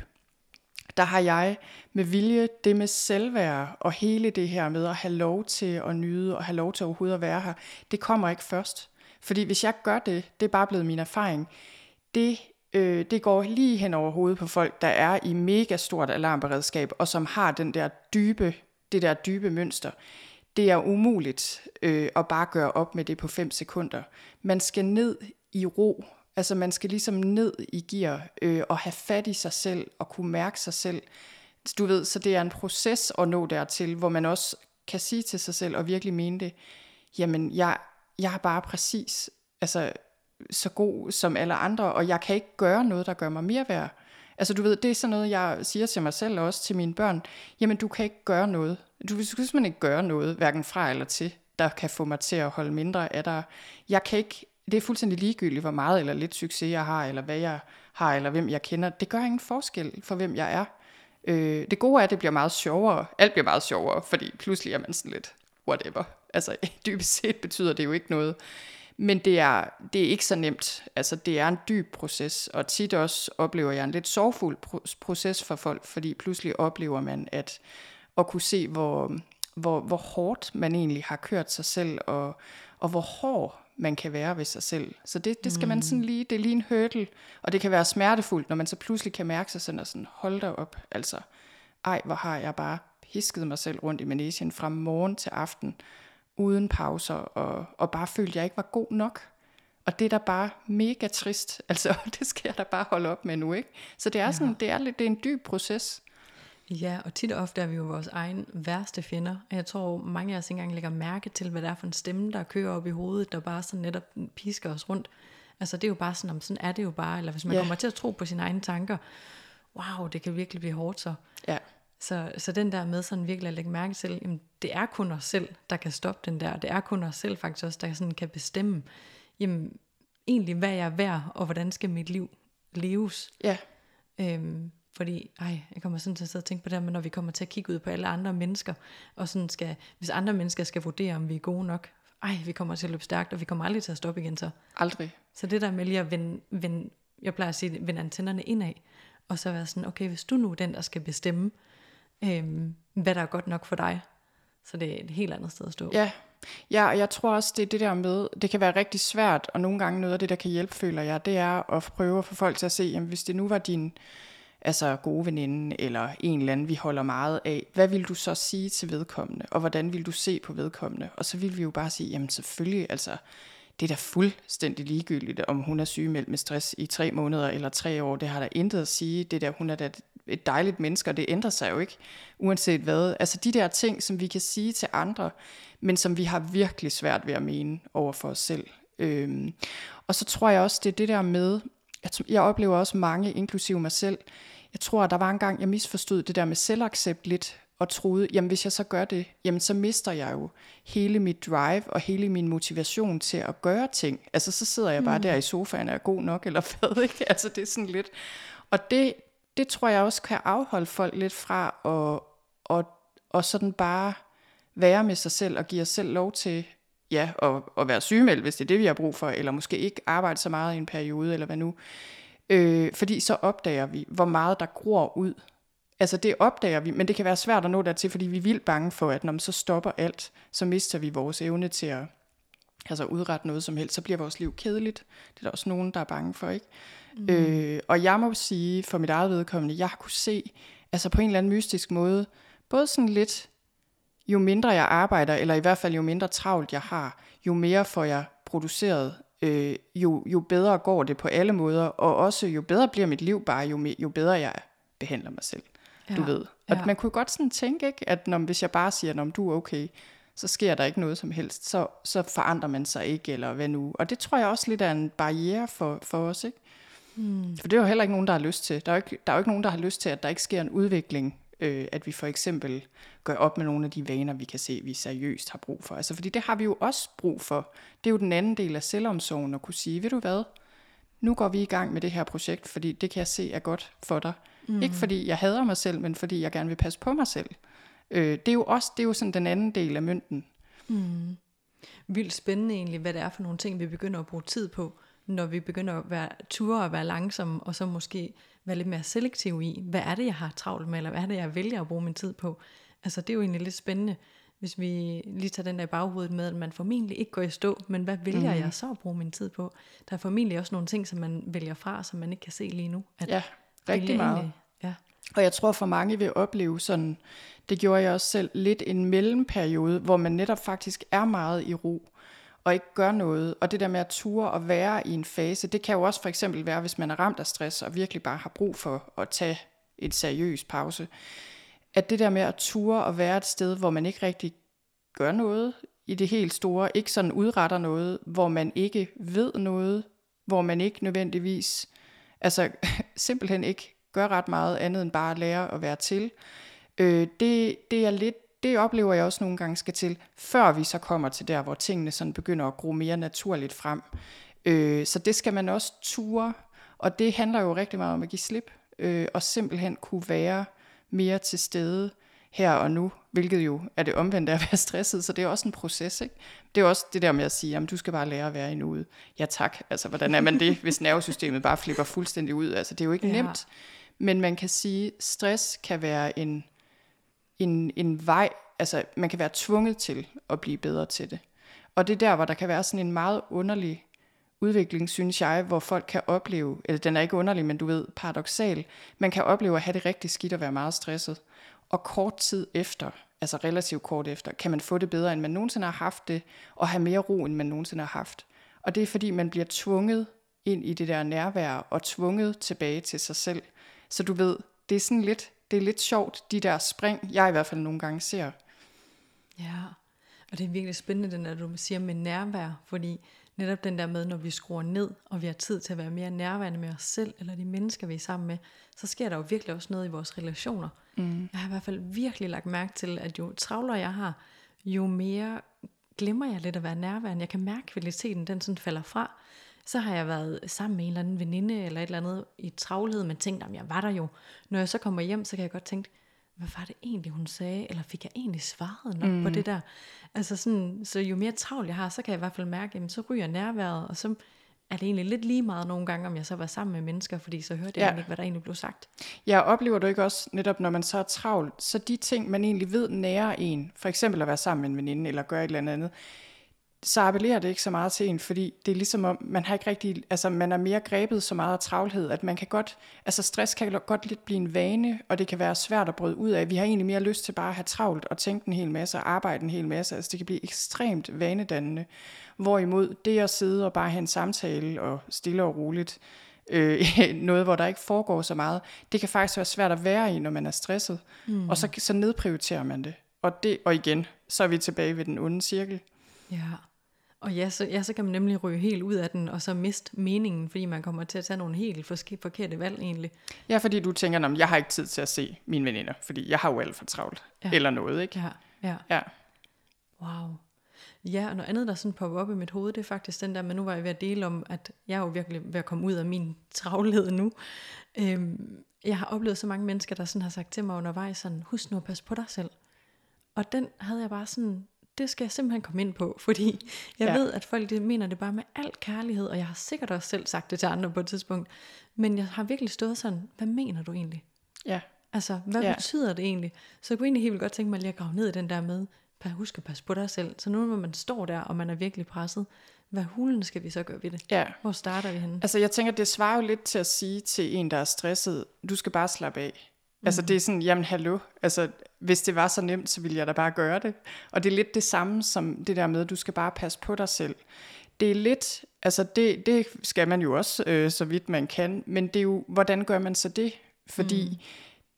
der har jeg med vilje det med selvværd og hele det her med at have lov til at nyde og have lov til overhovedet at være her, det kommer ikke først. Fordi hvis jeg gør det, det er bare blevet min erfaring, det, øh, det går lige hen over hovedet på folk, der er i mega stort alarmberedskab, og som har den der dybe, det der dybe mønster. Det er umuligt øh, at bare gøre op med det på 5 sekunder. Man skal ned i ro Altså man skal ligesom ned i gear øh, og have fat i sig selv og kunne mærke sig selv. Du ved, så det er en proces at nå dertil, hvor man også kan sige til sig selv og virkelig mene det, jamen jeg, jeg er bare præcis altså, så god som alle andre, og jeg kan ikke gøre noget, der gør mig mere værd. Altså du ved, det er sådan noget, jeg siger til mig selv og også til mine børn, jamen du kan ikke gøre noget. Du kan simpelthen ikke gøre noget, hverken fra eller til, der kan få mig til at holde mindre af dig. Jeg kan ikke det er fuldstændig ligegyldigt, hvor meget eller lidt succes jeg har, eller hvad jeg har, eller hvem jeg kender. Det gør ingen forskel for, hvem jeg er. Øh, det gode er, at det bliver meget sjovere. Alt bliver meget sjovere, fordi pludselig er man sådan lidt whatever. Altså [LAUGHS] dybest set betyder det jo ikke noget. Men det er, det er ikke så nemt. Altså det er en dyb proces, og tit også oplever jeg en lidt sorgfuld proces for folk, fordi pludselig oplever man at, at kunne se, hvor, hvor, hvor hårdt man egentlig har kørt sig selv, og, og hvor hård man kan være ved sig selv. Så det, det skal mm. man sådan lige, det er lige en hurdle, og det kan være smertefuldt, når man så pludselig kan mærke sig sådan og sådan, hold da op, altså, ej, hvor har jeg bare pisket mig selv rundt i manesien fra morgen til aften, uden pauser, og, og bare følte, at jeg ikke var god nok. Og det er da bare mega trist, [LAUGHS] altså det skal jeg da bare holde op med nu, ikke? Så det er sådan, ja. det er lidt, det er en dyb proces. Ja, og tit og ofte er vi jo vores egen værste fjender. Og jeg tror, mange af os ikke engang lægger mærke til, hvad det er for en stemme, der kører op i hovedet, der bare sådan netop pisker os rundt. Altså det er jo bare sådan, om sådan er det jo bare. Eller hvis man ja. kommer til at tro på sine egne tanker, wow, det kan virkelig blive hårdt så. Så, så den der med sådan virkelig at lægge mærke til, jamen, det er kun os selv, der kan stoppe den der. Det er kun os selv faktisk også, der sådan kan bestemme, jamen, egentlig hvad jeg er værd, og hvordan skal mit liv leves. Ja. Øhm, fordi, ej, jeg kommer sådan til at sidde og tænke på det men når vi kommer til at kigge ud på alle andre mennesker, og sådan skal, hvis andre mennesker skal vurdere, om vi er gode nok, ej, vi kommer til at løbe stærkt, og vi kommer aldrig til at stoppe igen så. Aldrig. Så det der med lige at vende, vende jeg plejer at sige, vende antennerne indad, og så være sådan, okay, hvis du nu er den, der skal bestemme, øhm, hvad der er godt nok for dig, så det er et helt andet sted at stå. Ja, ja og jeg tror også, det er det der med, det kan være rigtig svært, og nogle gange noget af det, der kan hjælpe, føler jeg, det er at prøve at få folk til at se, jamen hvis det nu var din altså gode veninde, eller en eller anden, vi holder meget af, hvad vil du så sige til vedkommende, og hvordan vil du se på vedkommende? Og så vil vi jo bare sige, jamen selvfølgelig, altså, det er da fuldstændig ligegyldigt, om hun er sygemeldt med stress i tre måneder eller tre år. Det har der intet at sige. Det der, hun er da et dejligt menneske, og det ændrer sig jo ikke, uanset hvad. Altså de der ting, som vi kan sige til andre, men som vi har virkelig svært ved at mene over for os selv. Øhm, og så tror jeg også, det er det der med, at jeg oplever også mange, inklusive mig selv, jeg tror, at der var en gang, jeg misforstod det der med selvaccept lidt, og troede, jamen hvis jeg så gør det, jamen så mister jeg jo hele mit drive og hele min motivation til at gøre ting. Altså så sidder jeg bare mm. der i sofaen og er god nok, eller [LAUGHS] hvad, ikke? Altså det er sådan lidt... Og det, det tror jeg også kan afholde folk lidt fra at, og, og sådan bare være med sig selv og give os selv lov til ja, at, at være sygemeldt, hvis det er det, vi har brug for, eller måske ikke arbejde så meget i en periode, eller hvad nu. Øh, fordi så opdager vi, hvor meget der gror ud. Altså det opdager vi, men det kan være svært at nå dertil, fordi vi er vildt bange for, at når man så stopper alt, så mister vi vores evne til at altså udrette noget som helst, så bliver vores liv kedeligt. Det er der også nogen, der er bange for, ikke? Mm. Øh, og jeg må sige, for mit eget vedkommende, jeg har kunne se, altså på en eller anden mystisk måde, både sådan lidt, jo mindre jeg arbejder, eller i hvert fald jo mindre travlt jeg har, jo mere får jeg produceret, øh, jo, jo bedre går det på alle måder, og også jo bedre bliver mit liv bare, jo, jo bedre jeg behandler mig selv. Ja, du ved. Og ja. man kunne godt sådan tænke, ikke, at når, hvis jeg bare siger, at du er okay, så sker der ikke noget som helst, så, så forandrer man sig ikke, eller hvad nu. Og det tror jeg også lidt er en barriere for, for os, ikke? Hmm. For det er jo heller ikke nogen, der har lyst til. Der er jo ikke, der er jo ikke nogen, der har lyst til, at der ikke sker en udvikling øh, at vi for eksempel gør op med nogle af de vaner, vi kan se, vi seriøst har brug for. Altså, fordi det har vi jo også brug for. Det er jo den anden del af selvomsorgen at kunne sige, ved du hvad, nu går vi i gang med det her projekt, fordi det kan jeg se er godt for dig. Mm. Ikke fordi jeg hader mig selv, men fordi jeg gerne vil passe på mig selv. Øh, det er jo også det er jo sådan den anden del af mønten. Mm. Vildt spændende egentlig, hvad det er for nogle ting, vi begynder at bruge tid på, når vi begynder at være ture og være langsomme, og så måske være lidt mere selektiv i, hvad er det, jeg har travlt med, eller hvad er det, jeg vælger at bruge min tid på. Altså det er jo egentlig lidt spændende, hvis vi lige tager den der baghovedet med, at man formentlig ikke går i stå, men hvad vælger mm. jeg så at bruge min tid på? Der er formentlig også nogle ting, som man vælger fra, som man ikke kan se lige nu. At ja, rigtig meget. Egentlig, ja. Og jeg tror for mange vil opleve sådan, det gjorde jeg også selv, lidt en mellemperiode, hvor man netop faktisk er meget i ro og ikke gør noget. Og det der med at ture og være i en fase, det kan jo også for eksempel være, hvis man er ramt af stress og virkelig bare har brug for at tage et seriøs pause. At det der med at ture og være et sted, hvor man ikke rigtig gør noget i det helt store, ikke sådan udretter noget, hvor man ikke ved noget, hvor man ikke nødvendigvis, altså simpelthen ikke gøre ret meget andet end bare at lære at være til. Øh, det, det er lidt det oplever jeg også nogle gange skal til, før vi så kommer til der, hvor tingene sådan begynder at gro mere naturligt frem. Øh, så det skal man også ture, og det handler jo rigtig meget om at give slip, øh, og simpelthen kunne være mere til stede her og nu, hvilket jo er det omvendte at være stresset, så det er også en proces, ikke? Det er også det der med at sige, at du skal bare lære at være i nuet. Ja tak, altså hvordan er man det, [LAUGHS] hvis nervesystemet bare flipper fuldstændig ud? Altså det er jo ikke ja. nemt, men man kan sige, stress kan være en en, en vej, altså man kan være tvunget til at blive bedre til det. Og det er der, hvor der kan være sådan en meget underlig udvikling, synes jeg, hvor folk kan opleve, eller den er ikke underlig, men du ved, paradoxal, man kan opleve at have det rigtig skidt og være meget stresset. Og kort tid efter, altså relativt kort efter, kan man få det bedre, end man nogensinde har haft det, og have mere ro, end man nogensinde har haft. Og det er fordi, man bliver tvunget ind i det der nærvær, og tvunget tilbage til sig selv. Så du ved, det er sådan lidt, det er lidt sjovt, de der spring, jeg i hvert fald nogle gange ser. Ja, og det er virkelig spændende, den der, du siger med nærvær, fordi netop den der med, når vi skruer ned, og vi har tid til at være mere nærværende med os selv, eller de mennesker, vi er sammen med, så sker der jo virkelig også noget i vores relationer. Mm. Jeg har i hvert fald virkelig lagt mærke til, at jo travlere jeg har, jo mere glemmer jeg lidt at være nærværende. Jeg kan mærke, at kvaliteten den sådan falder fra så har jeg været sammen med en eller anden veninde eller et eller andet i travlhed, men tænkt, at jeg var der jo. Når jeg så kommer hjem, så kan jeg godt tænke, hvad var det egentlig, hun sagde? Eller fik jeg egentlig svaret nok mm. på det der? Altså sådan, så jo mere travlt jeg har, så kan jeg i hvert fald mærke, at så ryger nærværet, og så er det egentlig lidt lige meget nogle gange, om jeg så var sammen med mennesker, fordi så hørte jeg ja. ikke, hvad der egentlig blev sagt. Jeg oplever du ikke også, netop når man så er travlt, så de ting, man egentlig ved nære en, for eksempel at være sammen med en veninde, eller gøre et eller andet, så appellerer det ikke så meget til en, fordi det er ligesom om, man har ikke rigtig, altså man er mere grebet så meget af travlhed, at man kan godt, altså stress kan godt lidt blive en vane, og det kan være svært at bryde ud af. Vi har egentlig mere lyst til bare at have travlt og tænke en hel masse og arbejde en hel masse, altså det kan blive ekstremt vanedannende. Hvorimod det at sidde og bare have en samtale og stille og roligt, øh, [LAUGHS] noget, hvor der ikke foregår så meget, det kan faktisk være svært at være i, når man er stresset. Mm. Og så, så nedprioriterer man det. Og, det. og igen, så er vi tilbage ved den onde cirkel. Ja, Og ja så, ja, så kan man nemlig ryge helt ud af den, og så miste meningen, fordi man kommer til at tage nogle helt forkerte valg egentlig. Ja, fordi du tænker, jeg har ikke tid til at se mine veninder, fordi jeg har jo alt for travlt. Ja. Eller noget, ikke? Ja, ja. ja. Wow. Ja, og noget andet, der sådan popper op i mit hoved, det er faktisk den der, men nu var jeg ved at dele om, at jeg er jo virkelig ved at komme ud af min travlhed nu. Øhm, jeg har oplevet så mange mennesker, der sådan har sagt til mig undervejs, sådan, husk nu at passe på dig selv. Og den havde jeg bare sådan, det skal jeg simpelthen komme ind på, fordi jeg ja. ved, at folk de mener det bare med alt kærlighed, og jeg har sikkert også selv sagt det til andre på et tidspunkt, men jeg har virkelig stået sådan, hvad mener du egentlig? Ja. Altså, hvad ja. betyder det egentlig? Så jeg kunne egentlig helt vildt godt tænke mig lige at grave ned i den der med, husk at passe på dig selv. Så nu når man står der, og man er virkelig presset, hvad hulen skal vi så gøre ved det? Ja. Hvor starter vi henne? Altså jeg tænker, det svarer jo lidt til at sige til en, der er stresset, du skal bare slappe af. Mm. Altså det er sådan, jamen hallo, altså hvis det var så nemt, så ville jeg da bare gøre det. Og det er lidt det samme som det der med, at du skal bare passe på dig selv. Det er lidt, altså det, det skal man jo også, øh, så vidt man kan, men det er jo, hvordan gør man så det? Fordi mm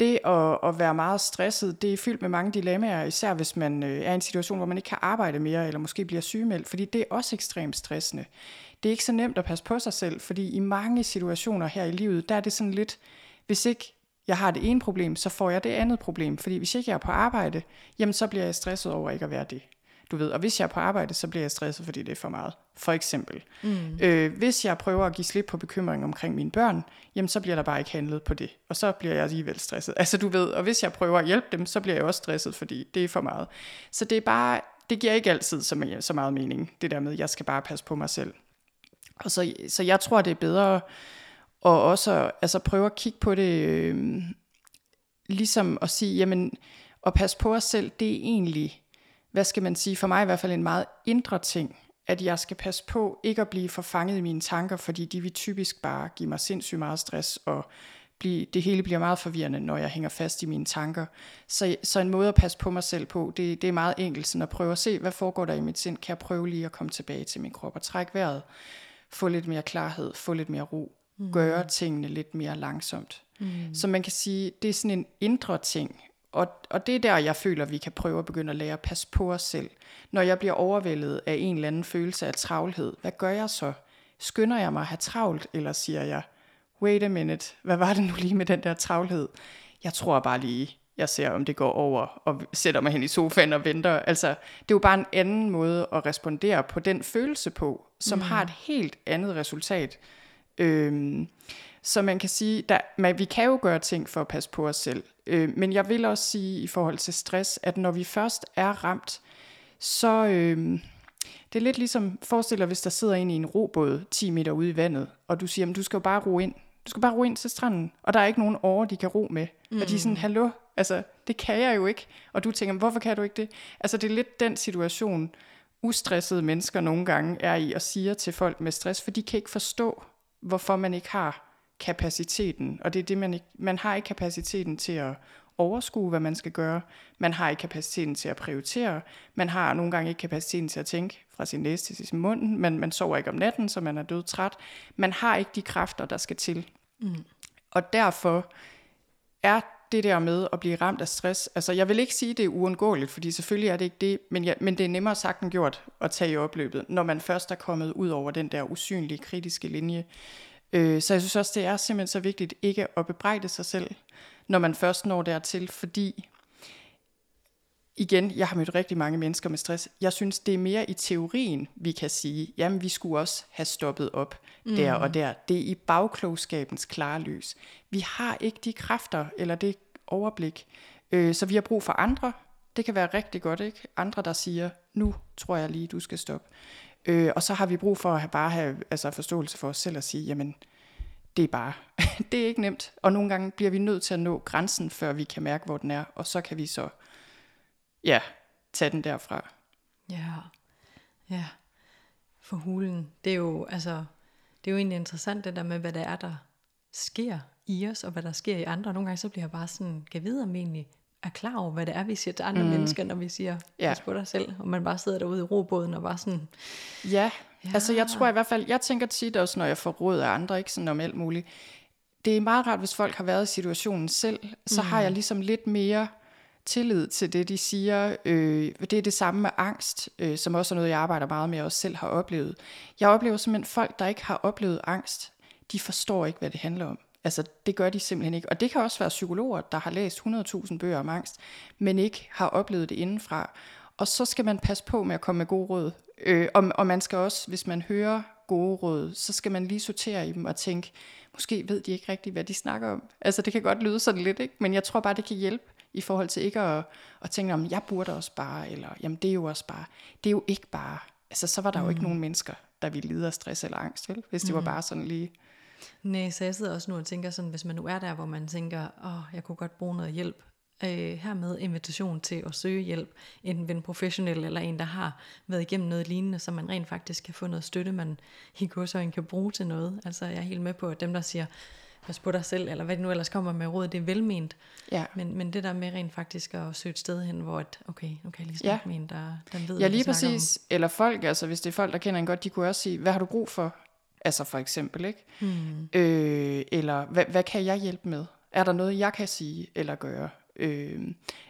det at, at være meget stresset, det er fyldt med mange dilemmaer, især hvis man øh, er i en situation, hvor man ikke kan arbejde mere, eller måske bliver sygemeldt, fordi det er også ekstremt stressende. Det er ikke så nemt at passe på sig selv, fordi i mange situationer her i livet, der er det sådan lidt, hvis ikke jeg har det ene problem, så får jeg det andet problem, fordi hvis ikke jeg er på arbejde, jamen så bliver jeg stresset over ikke at være det. Du ved, og hvis jeg er på arbejde, så bliver jeg stresset, fordi det er for meget. For eksempel. Mm. Øh, hvis jeg prøver at give slip på bekymring omkring mine børn, jamen så bliver der bare ikke handlet på det. Og så bliver jeg alligevel stresset. Altså du ved, og hvis jeg prøver at hjælpe dem, så bliver jeg også stresset, fordi det er for meget. Så det er bare, det giver ikke altid så, så meget mening, det der med, at jeg skal bare passe på mig selv. Og så, så jeg tror, det er bedre og også altså prøve at kigge på det, øh, ligesom at sige, jamen, at passe på os selv, det er egentlig hvad skal man sige, for mig i hvert fald en meget indre ting, at jeg skal passe på ikke at blive forfanget i mine tanker, fordi de vil typisk bare give mig sindssygt meget stress, og blive, det hele bliver meget forvirrende, når jeg hænger fast i mine tanker. Så, så en måde at passe på mig selv på, det, det er meget enkelt, sådan at prøve at se, hvad foregår der i mit sind, kan jeg prøve lige at komme tilbage til min krop og trække vejret, få lidt mere klarhed, få lidt mere ro, mm. gøre tingene lidt mere langsomt. Mm. Så man kan sige, det er sådan en indre ting, og, og det er der, jeg føler, vi kan prøve at begynde at lære at passe på os selv. Når jeg bliver overvældet af en eller anden følelse af travlhed, hvad gør jeg så? Skynder jeg mig at have travlt, eller siger jeg, wait a minute, hvad var det nu lige med den der travlhed? Jeg tror bare lige, jeg ser, om det går over, og sætter mig hen i sofaen og venter. Altså, det er jo bare en anden måde at respondere på den følelse på, som mm. har et helt andet resultat. Øhm, så man kan sige, at vi kan jo gøre ting for at passe på os selv. Øh, men jeg vil også sige i forhold til stress, at når vi først er ramt, så øh, det er lidt ligesom, forestil dig, hvis der sidder en i en robåd 10 meter ude i vandet, og du siger, at du skal jo bare ro ind. Du skal bare ro ind til stranden, og der er ikke nogen over, de kan ro med. Mm. Og de er sådan, mm. hallo, altså det kan jeg jo ikke. Og du tænker, hvorfor kan du ikke det? Altså det er lidt den situation, ustressede mennesker nogle gange er i og siger til folk med stress, for de kan ikke forstå, hvorfor man ikke har kapaciteten, og det er det, man ikke, man har ikke kapaciteten til at overskue, hvad man skal gøre. Man har ikke kapaciteten til at prioritere. Man har nogle gange ikke kapaciteten til at tænke fra sin næse til sin mund. Man, man sover ikke om natten, så man er død træt. Man har ikke de kræfter, der skal til. Mm. Og derfor er det der med at blive ramt af stress, altså jeg vil ikke sige, at det er uundgåeligt, fordi selvfølgelig er det ikke det, men, ja, men det er nemmere sagt end gjort at tage i opløbet, når man først er kommet ud over den der usynlige kritiske linje. Øh, så jeg synes også, det er simpelthen så vigtigt ikke at bebrejde sig selv, når man først når dertil, fordi igen, jeg har mødt rigtig mange mennesker med stress. Jeg synes, det er mere i teorien, vi kan sige, jamen vi skulle også have stoppet op mm. der og der. Det er i bagklogskabens klare lys. Vi har ikke de kræfter eller det overblik, øh, så vi har brug for andre. Det kan være rigtig godt, ikke? Andre, der siger, nu tror jeg lige, du skal stoppe. Øh, og så har vi brug for at have, bare have altså forståelse for os selv og sige, jamen, det er bare, [LAUGHS] det er ikke nemt. Og nogle gange bliver vi nødt til at nå grænsen, før vi kan mærke, hvor den er. Og så kan vi så, ja, tage den derfra. Ja, ja. For hulen, det er jo, altså, det er jo egentlig interessant det der med, hvad det er, der sker i os, og hvad der sker i andre. Nogle gange så bliver jeg bare sådan, kan vide om egentlig, er klar over, hvad det er, vi siger til andre mm. mennesker, når vi siger, ja. pas på dig selv, og man bare sidder derude i robåden og bare sådan... Ja, ja, altså jeg tror i hvert fald, jeg tænker tit også, når jeg får råd af andre, ikke sådan om alt muligt, det er meget rart, hvis folk har været i situationen selv, så mm. har jeg ligesom lidt mere tillid til det, de siger. Øh, det er det samme med angst, øh, som også er noget, jeg arbejder meget med og også selv har oplevet. Jeg oplever simpelthen folk, der ikke har oplevet angst, de forstår ikke, hvad det handler om. Altså, det gør de simpelthen ikke. Og det kan også være psykologer, der har læst 100.000 bøger om angst, men ikke har oplevet det indenfra. Og så skal man passe på med at komme med gode råd. Øh, og, og man skal også, hvis man hører gode råd, så skal man lige sortere i dem og tænke, måske ved de ikke rigtigt, hvad de snakker om. Altså, det kan godt lyde sådan lidt, ikke? Men jeg tror bare, det kan hjælpe i forhold til ikke at, at tænke om, jeg burde også bare, eller jamen det er jo også bare. Det er jo ikke bare. Altså, så var der mm. jo ikke mm. nogen mennesker, der ville lide af stress eller angst, vel? Hvis det mm. var bare sådan lige Nej, så jeg sidder også nu og tænker sådan, hvis man nu er der, hvor man tænker, åh, jeg kunne godt bruge noget hjælp, øh, hermed invitation til at søge hjælp, enten ved en professionel eller en, der har været igennem noget lignende, så man rent faktisk kan få noget støtte, man i godsøjne kan bruge til noget. Altså jeg er helt med på, at dem, der siger, pas på dig selv, eller hvad det nu ellers kommer med råd, det er velment. Ja. Men, men det der med rent faktisk at søge et sted hen, hvor at, okay, nu kan jeg lige snakke ja. med en, der, der ved, Ja, lige præcis. Om. Eller folk, altså hvis det er folk, der kender en godt, de kunne også sige, hvad har du brug for? Altså for eksempel, ikke? Hmm. Øh, eller hvad, hvad kan jeg hjælpe med? Er der noget, jeg kan sige eller gøre? Øh,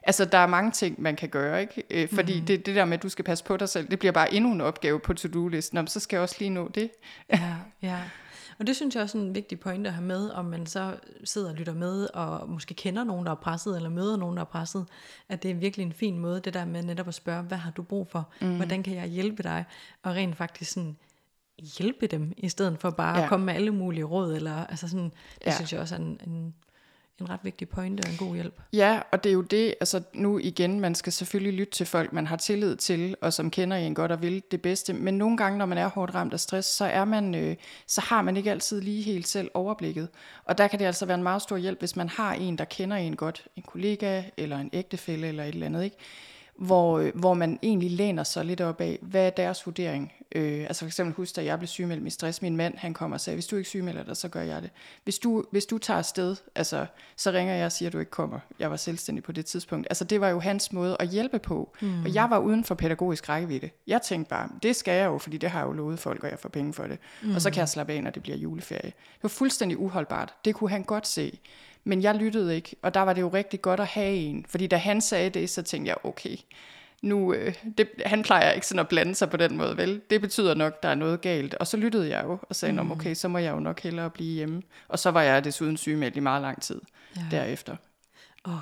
altså der er mange ting, man kan gøre, ikke? Øh, fordi mm. det, det der med, at du skal passe på dig selv, det bliver bare endnu en opgave på to-do-listen. Om så skal jeg også lige nå det. ja, ja. Og det synes jeg også er en vigtig point at have med, om man så sidder og lytter med, og måske kender nogen, der er presset, eller møder nogen, der er presset, at det er virkelig en fin måde, det der med netop at spørge, hvad har du brug for? Mm. Hvordan kan jeg hjælpe dig? Og rent faktisk sådan hjælpe dem, i stedet for bare ja. at komme med alle mulige råd, eller altså sådan, det ja. synes jeg også er en, en, en ret vigtig pointe og en god hjælp. Ja, og det er jo det, altså nu igen, man skal selvfølgelig lytte til folk, man har tillid til, og som kender en godt og vil det bedste, men nogle gange, når man er hårdt ramt af stress, så, er man, øh, så har man ikke altid lige helt selv overblikket. Og der kan det altså være en meget stor hjælp, hvis man har en, der kender en godt, en kollega, eller en ægtefælle, eller et eller andet, ikke? Hvor, øh, hvor man egentlig læner sig lidt op af, hvad er deres vurdering? Øh, altså for eksempel husk, da jeg blev sygemeldt med stress, min mand han kommer og sagde, hvis du ikke sygemelder dig, så gør jeg det. Hvis du, hvis du tager afsted, altså, så ringer jeg og siger, at du ikke kommer. Jeg var selvstændig på det tidspunkt. Altså det var jo hans måde at hjælpe på. Mm. Og jeg var uden for pædagogisk rækkevidde. Jeg tænkte bare, det skal jeg jo, fordi det har jeg jo lovet folk, og jeg får penge for det. Mm. Og så kan jeg slappe af, når det bliver juleferie. Det var fuldstændig uholdbart. Det kunne han godt se. Men jeg lyttede ikke, og der var det jo rigtig godt at have en. Fordi da han sagde det, så tænkte jeg, okay, nu, øh, det, han plejer ikke sådan at blande sig på den måde, vel? Det betyder nok, der er noget galt. Og så lyttede jeg jo og sagde, mm. okay, så må jeg jo nok hellere blive hjemme. Og så var jeg desuden sygemeldt i meget lang tid ja. derefter. Åh, oh,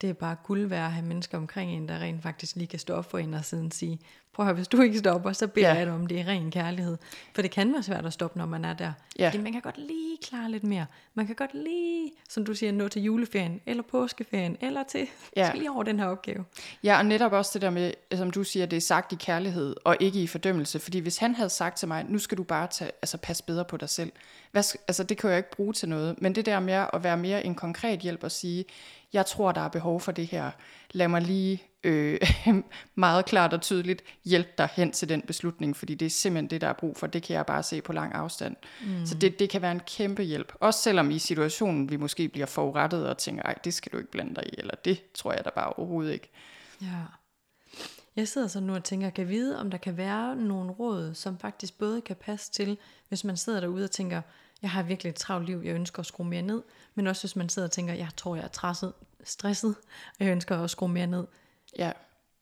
det er bare guld værd at have mennesker omkring en, der rent faktisk lige kan stå op for en og siden sige, prøv at høre, hvis du ikke stopper, så beder ja. jeg dig om, det er ren kærlighed. For det kan være svært at stoppe, når man er der. Ja. Fordi man kan godt lige klare lidt mere. Man kan godt lige, som du siger, nå til juleferien, eller påskeferien, eller til, ja. skal lige over den her opgave. Ja, og netop også det der med, som du siger, det er sagt i kærlighed, og ikke i fordømmelse. Fordi hvis han havde sagt til mig, nu skal du bare tage, altså passe bedre på dig selv. Hvad, altså det kan jeg ikke bruge til noget. Men det der med at være mere en konkret hjælp og sige, jeg tror, der er behov for det her. Lad mig lige øh, [LAUGHS] meget klart og tydeligt hjælpe dig hen til den beslutning, fordi det er simpelthen det, der er brug for. Det kan jeg bare se på lang afstand. Mm. Så det, det kan være en kæmpe hjælp. Også selvom i situationen vi måske bliver forurettet og tænker, ej, det skal du ikke blande dig i, eller det tror jeg da bare overhovedet ikke. Ja. Jeg sidder så nu og tænker, kan vide, om der kan være nogle råd, som faktisk både kan passe til, hvis man sidder derude og tænker, jeg har virkelig et travlt liv, jeg ønsker at skrue mere ned, men også hvis man sidder og tænker, jeg tror, jeg er træsset, stresset, og jeg ønsker at skrue mere ned. Ja.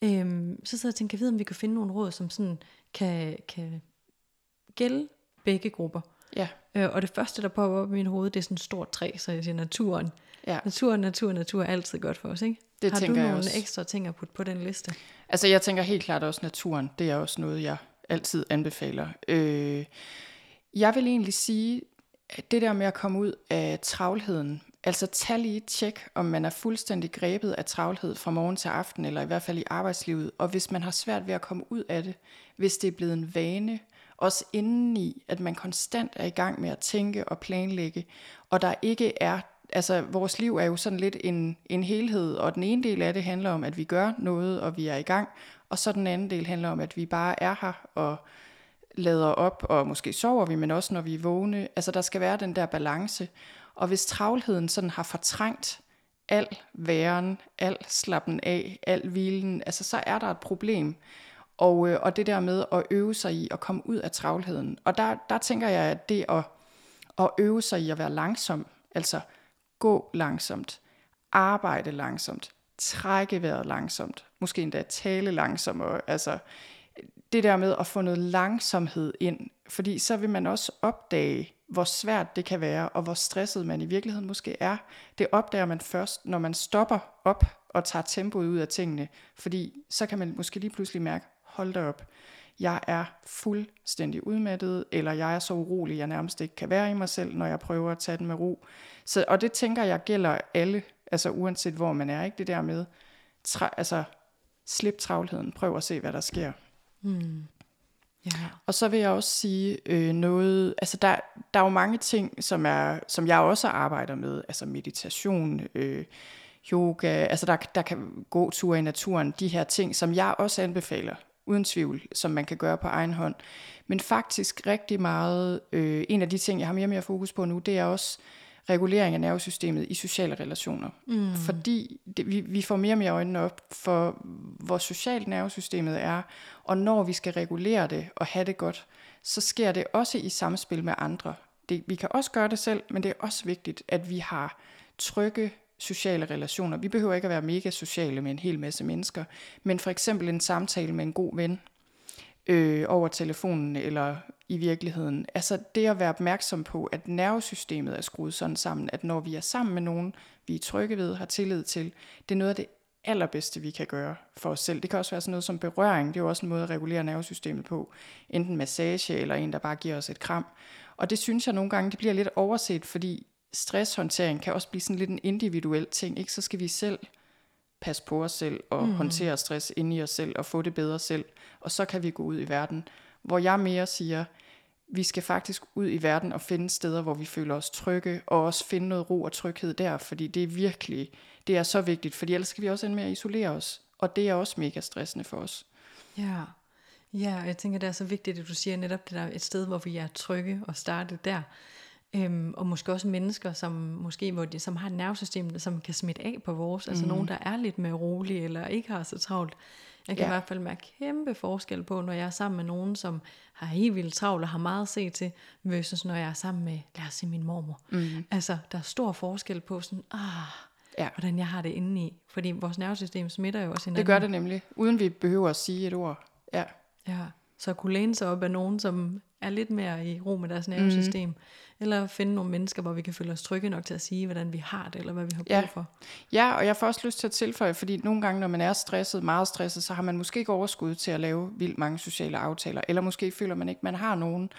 Øhm, så sidder jeg og tænker, jeg ved, om vi kan finde nogle råd, som sådan kan, kan gælde begge grupper. Ja. Øh, og det første, der popper op i min hoved, det er sådan et stort træ, så jeg siger naturen. Ja. Natur, natur, natur er altid godt for os, ikke? Det Har tænker du nogle også. ekstra ting at putte på den liste? Altså, jeg tænker helt klart også naturen. Det er også noget, jeg altid anbefaler. Øh, jeg vil egentlig sige, at det der med at komme ud af travlheden, altså tag lige et tjek, om man er fuldstændig grebet af travlhed fra morgen til aften, eller i hvert fald i arbejdslivet, og hvis man har svært ved at komme ud af det, hvis det er blevet en vane, også indeni, at man konstant er i gang med at tænke og planlægge, og der ikke er, altså vores liv er jo sådan lidt en, en helhed, og den ene del af det handler om, at vi gør noget, og vi er i gang, og så den anden del handler om, at vi bare er her, og lader op, og måske sover vi, men også når vi er vågne. Altså der skal være den der balance. Og hvis travlheden sådan har fortrængt al væren, al slappen af, al hvilen, altså så er der et problem. Og, øh, og det der med at øve sig i at komme ud af travlheden. Og der, der tænker jeg, at det at, at øve sig i at være langsom, altså gå langsomt, arbejde langsomt, trække vejret langsomt, måske endda tale langsommere, altså det der med at få noget langsomhed ind, fordi så vil man også opdage, hvor svært det kan være, og hvor stresset man i virkeligheden måske er. Det opdager man først, når man stopper op og tager tempoet ud af tingene, fordi så kan man måske lige pludselig mærke, hold da op, jeg er fuldstændig udmattet, eller jeg er så urolig, jeg nærmest ikke kan være i mig selv, når jeg prøver at tage den med ro. Så, og det tænker jeg gælder alle, altså uanset hvor man er, ikke det der med, tra, altså slip travlheden, prøv at se, hvad der sker. Mm. Ja. Og så vil jeg også sige øh, noget, altså der, der er jo mange ting, som, er, som jeg også arbejder med, altså meditation, øh, yoga, altså der, der kan gå ture i naturen, de her ting, som jeg også anbefaler, uden tvivl, som man kan gøre på egen hånd. Men faktisk rigtig meget, øh, en af de ting, jeg har mere og mere fokus på nu, det er også regulering af nervesystemet i sociale relationer. Mm. Fordi det, vi, vi får mere og mere øjnene op for, hvor socialt nervesystemet er, og når vi skal regulere det og have det godt, så sker det også i samspil med andre. Det, vi kan også gøre det selv, men det er også vigtigt, at vi har trygge sociale relationer. Vi behøver ikke at være mega sociale med en hel masse mennesker, men for eksempel en samtale med en god ven øh, over telefonen eller i virkeligheden. Altså det at være opmærksom på, at nervesystemet er skruet sådan sammen, at når vi er sammen med nogen, vi er trygge ved, har tillid til, det er noget af det allerbedste, vi kan gøre for os selv. Det kan også være sådan noget som berøring. Det er jo også en måde at regulere nervesystemet på. Enten massage eller en, der bare giver os et kram. Og det synes jeg nogle gange, det bliver lidt overset, fordi stresshåndtering kan også blive sådan lidt en individuel ting. Ikke? Så skal vi selv passe på os selv og mm. håndtere stress inde i os selv og få det bedre selv. Og så kan vi gå ud i verden. Hvor jeg mere siger, vi skal faktisk ud i verden og finde steder, hvor vi føler os trygge, og også finde noget ro og tryghed der, fordi det er virkelig, det er så vigtigt, fordi ellers skal vi også ende med at isolere os, og det er også mega stressende for os. Ja, ja og jeg tænker, det er så vigtigt, at du siger netop det der et sted, hvor vi er trygge og starte der. Øhm, og måske også mennesker, som måske hvor de, som har et nervesystem, som kan smitte af på vores. Mm. Altså nogen, der er lidt mere rolige, eller ikke har så travlt. Jeg kan ja. i hvert fald mærke kæmpe forskel på, når jeg er sammen med nogen, som har helt vildt travlt og har meget at se til, versus når jeg er sammen med, lad os sige, min mormor. Mm. Altså, der er stor forskel på sådan, ah, ja. hvordan jeg har det inde i. Fordi vores nervesystem smitter jo også hinanden. Det gør det nemlig, uden vi behøver at sige et ord. Ja. Ja, så at kunne læne sig op af nogen, som er lidt mere i ro med deres nervesystem. Mm. Eller finde nogle mennesker, hvor vi kan føle os trygge nok til at sige, hvordan vi har det, eller hvad vi har brug ja. for. Ja, og jeg får også lyst til at tilføje, fordi nogle gange, når man er stresset, meget stresset, så har man måske ikke overskud til at lave vildt mange sociale aftaler, eller måske føler man ikke, man har nogen.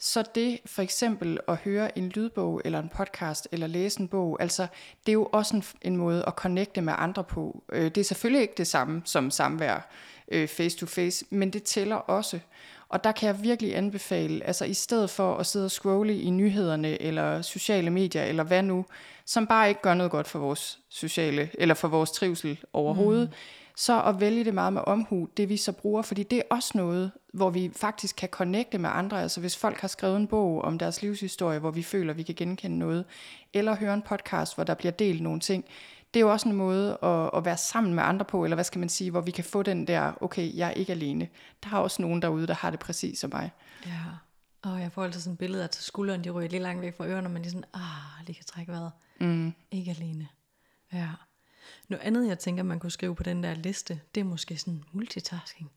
Så det for eksempel at høre en lydbog, eller en podcast, eller læse en bog, altså det er jo også en, en måde at connecte med andre på. Øh, det er selvfølgelig ikke det samme som samvær øh, face to face, men det tæller også. Og der kan jeg virkelig anbefale, altså i stedet for at sidde og scrolle i nyhederne eller sociale medier eller hvad nu, som bare ikke gør noget godt for vores sociale eller for vores trivsel overhovedet, mm. så at vælge det meget med omhu, det vi så bruger, fordi det er også noget, hvor vi faktisk kan connecte med andre. Altså hvis folk har skrevet en bog om deres livshistorie, hvor vi føler, vi kan genkende noget, eller høre en podcast, hvor der bliver delt nogle ting, det er jo også en måde at, at være sammen med andre på, eller hvad skal man sige, hvor vi kan få den der, okay, jeg er ikke alene. Der er også nogen derude, der har det præcis som mig. Ja, og jeg får altid sådan et billede af, at skulderen de ryger lige langt væk fra ørerne, men er sådan, ah, lige kan trække vejret. Mm. Ikke alene. Ja. Noget andet, jeg tænker, man kunne skrive på den der liste, det er måske sådan multitasking.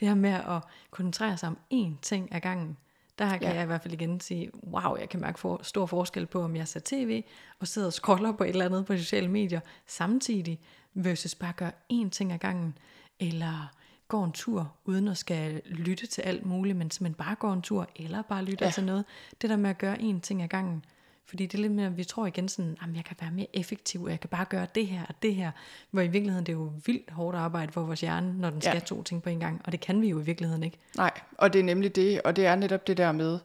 Det her med at koncentrere sig om én ting ad gangen. Der kan ja. jeg i hvert fald igen sige, wow, jeg kan mærke for, stor forskel på, om jeg ser tv og sidder og scroller på et eller andet på sociale medier samtidig, versus bare gøre én ting ad gangen, eller går en tur, uden at skal lytte til alt muligt, men simpelthen bare går en tur, eller bare lytte ja. til noget. Det der med at gøre én ting ad gangen, fordi det er lidt mere, vi tror igen sådan, at jeg kan være mere effektiv, og jeg kan bare gøre det her og det her. Hvor i virkeligheden det er jo vildt hårdt arbejde for vores hjerne, når den skal ja. to ting på en gang. Og det kan vi jo i virkeligheden ikke. Nej, og det er nemlig det, og det er netop det der med,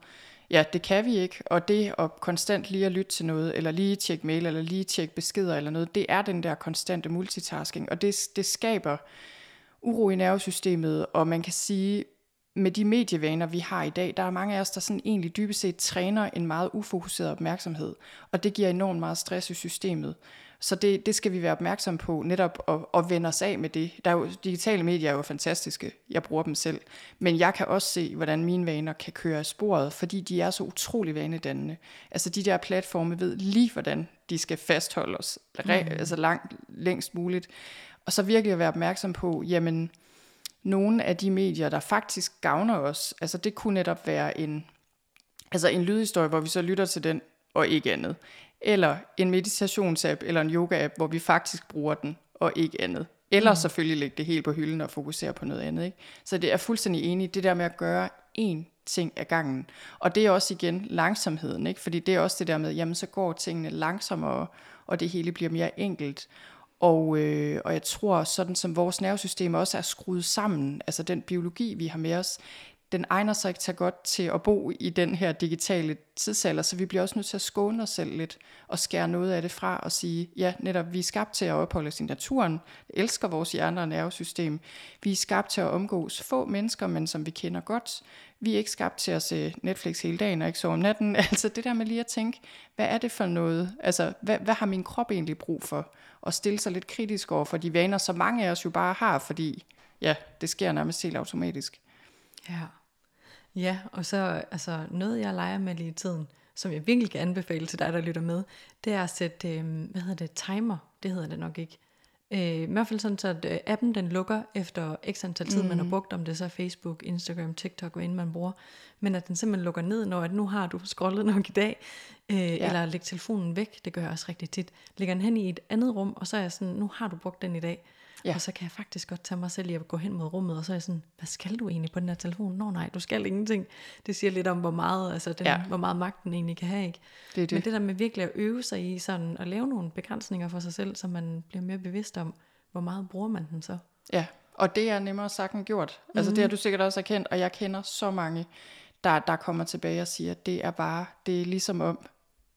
ja, det kan vi ikke, og det at konstant lige at lytte til noget, eller lige tjekke mail, eller lige tjekke beskeder eller noget, det er den der konstante multitasking, og det, det skaber uro i nervesystemet, og man kan sige, med de medievaner, vi har i dag, der er mange af os, der sådan egentlig dybest set træner en meget ufokuseret opmærksomhed, og det giver enormt meget stress i systemet. Så det, det skal vi være opmærksom på, netop at, at vende os af med det. Der er jo, digitale medier er jo fantastiske, jeg bruger dem selv, men jeg kan også se, hvordan mine vaner kan køre af sporet, fordi de er så utrolig vanedannende. Altså de der platforme ved lige, hvordan de skal fastholde os, mm. altså langt, længst muligt. Og så virkelig at være opmærksom på, jamen, nogle af de medier, der faktisk gavner os, altså det kunne netop være en, altså en lydhistorie, hvor vi så lytter til den, og ikke andet. Eller en meditationsapp, eller en yoga-app, hvor vi faktisk bruger den, og ikke andet. Eller mm. selvfølgelig lægge det helt på hylden og fokusere på noget andet. Ikke? Så det er fuldstændig enig. Det der med at gøre én ting ad gangen. Og det er også igen langsomheden. Ikke? Fordi det er også det der med, jamen så går tingene langsommere, og det hele bliver mere enkelt. Og, øh, og jeg tror, sådan som vores nervesystem også er skruet sammen, altså den biologi, vi har med os, den egner sig ikke så godt til at bo i den her digitale tidsalder, så vi bliver også nødt til at skåne os selv lidt og skære noget af det fra og sige, ja, netop vi er skabt til at opholde os i naturen, elsker vores hjerne og nervesystem, vi er skabt til at omgås få mennesker, men som vi kender godt, vi er ikke skabt til at se Netflix hele dagen og ikke sove om natten, [LAUGHS] altså det der med lige at tænke, hvad er det for noget, altså hvad, hvad har min krop egentlig brug for, og stille sig lidt kritisk over for de vaner, som mange af os jo bare har, fordi ja, det sker nærmest helt automatisk. Ja. Ja, og så altså noget, jeg leger med lige i tiden, som jeg virkelig kan anbefale til dig, der lytter med, det er at sætte, øh, hvad hedder det, timer, det hedder det nok ikke. Øh, I hvert fald sådan, så at øh, appen den lukker efter x antal tid, mm. man har mm. brugt, om det er så Facebook, Instagram, TikTok, hvad end man bruger. Men at den simpelthen lukker ned, når at nu har du scrollet [LAUGHS] nok i dag, øh, ja. eller lægge telefonen væk, det gør jeg også rigtig tit. Lægger den hen i et andet rum, og så er jeg sådan, nu har du brugt den i dag. Ja. Og så kan jeg faktisk godt tage mig selv i at gå hen mod rummet, og så er jeg sådan, hvad skal du egentlig på den her telefon? Nå nej, du skal ingenting. Det siger lidt om, hvor meget, altså den, ja. hvor meget magt den egentlig kan have. Ikke? Det er det. Men det der med virkelig at øve sig i sådan, at lave nogle begrænsninger for sig selv, så man bliver mere bevidst om, hvor meget bruger man den så. Ja, og det er nemmere sagt end gjort. Mm-hmm. Altså det har mhm. du sikkert også erkendt, og jeg kender så mange, der, der kommer tilbage og siger, at det er bare, det er ligesom om,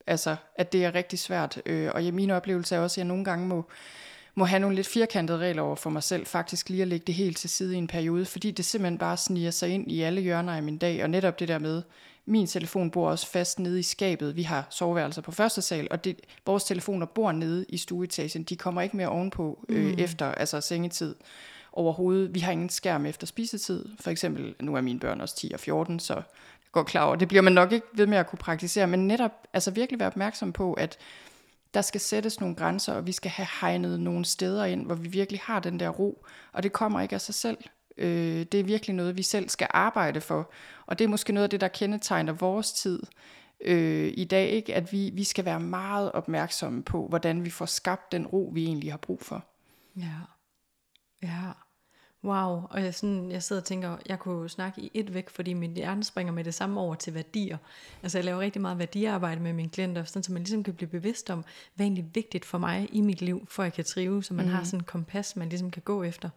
altså, at det er rigtig svært. Øh, og ja, min oplevelse er også, at jeg nogle gange må, må have nogle lidt firkantede regler over for mig selv, faktisk lige at lægge det helt til side i en periode, fordi det simpelthen bare sniger sig ind i alle hjørner af min dag, og netop det der med, min telefon bor også fast nede i skabet. Vi har soveværelser på første sal, og det, vores telefoner bor nede i stueetagen. De kommer ikke mere ovenpå øh, mm. efter altså sengetid overhovedet. Vi har ingen skærm efter spisetid. For eksempel, nu er mine børn også 10 og 14, så jeg går klar over, det bliver man nok ikke ved med at kunne praktisere, men netop altså virkelig være opmærksom på, at der skal sættes nogle grænser, og vi skal have hegnet nogle steder ind, hvor vi virkelig har den der ro, og det kommer ikke af sig selv. Øh, det er virkelig noget, vi selv skal arbejde for, og det er måske noget af det, der kendetegner vores tid øh, i dag, ikke? at vi, vi skal være meget opmærksomme på, hvordan vi får skabt den ro, vi egentlig har brug for. Ja, ja. Wow, og jeg, sådan, jeg sidder og tænker, jeg kunne snakke i et væk, fordi min hjerne springer med det samme over til værdier. Altså jeg laver rigtig meget værdiarbejde med mine klienter, sådan, så man ligesom kan blive bevidst om, hvad er egentlig vigtigt for mig i mit liv, for at jeg kan trive, så man mm. har sådan en kompas, man ligesom kan gå efter.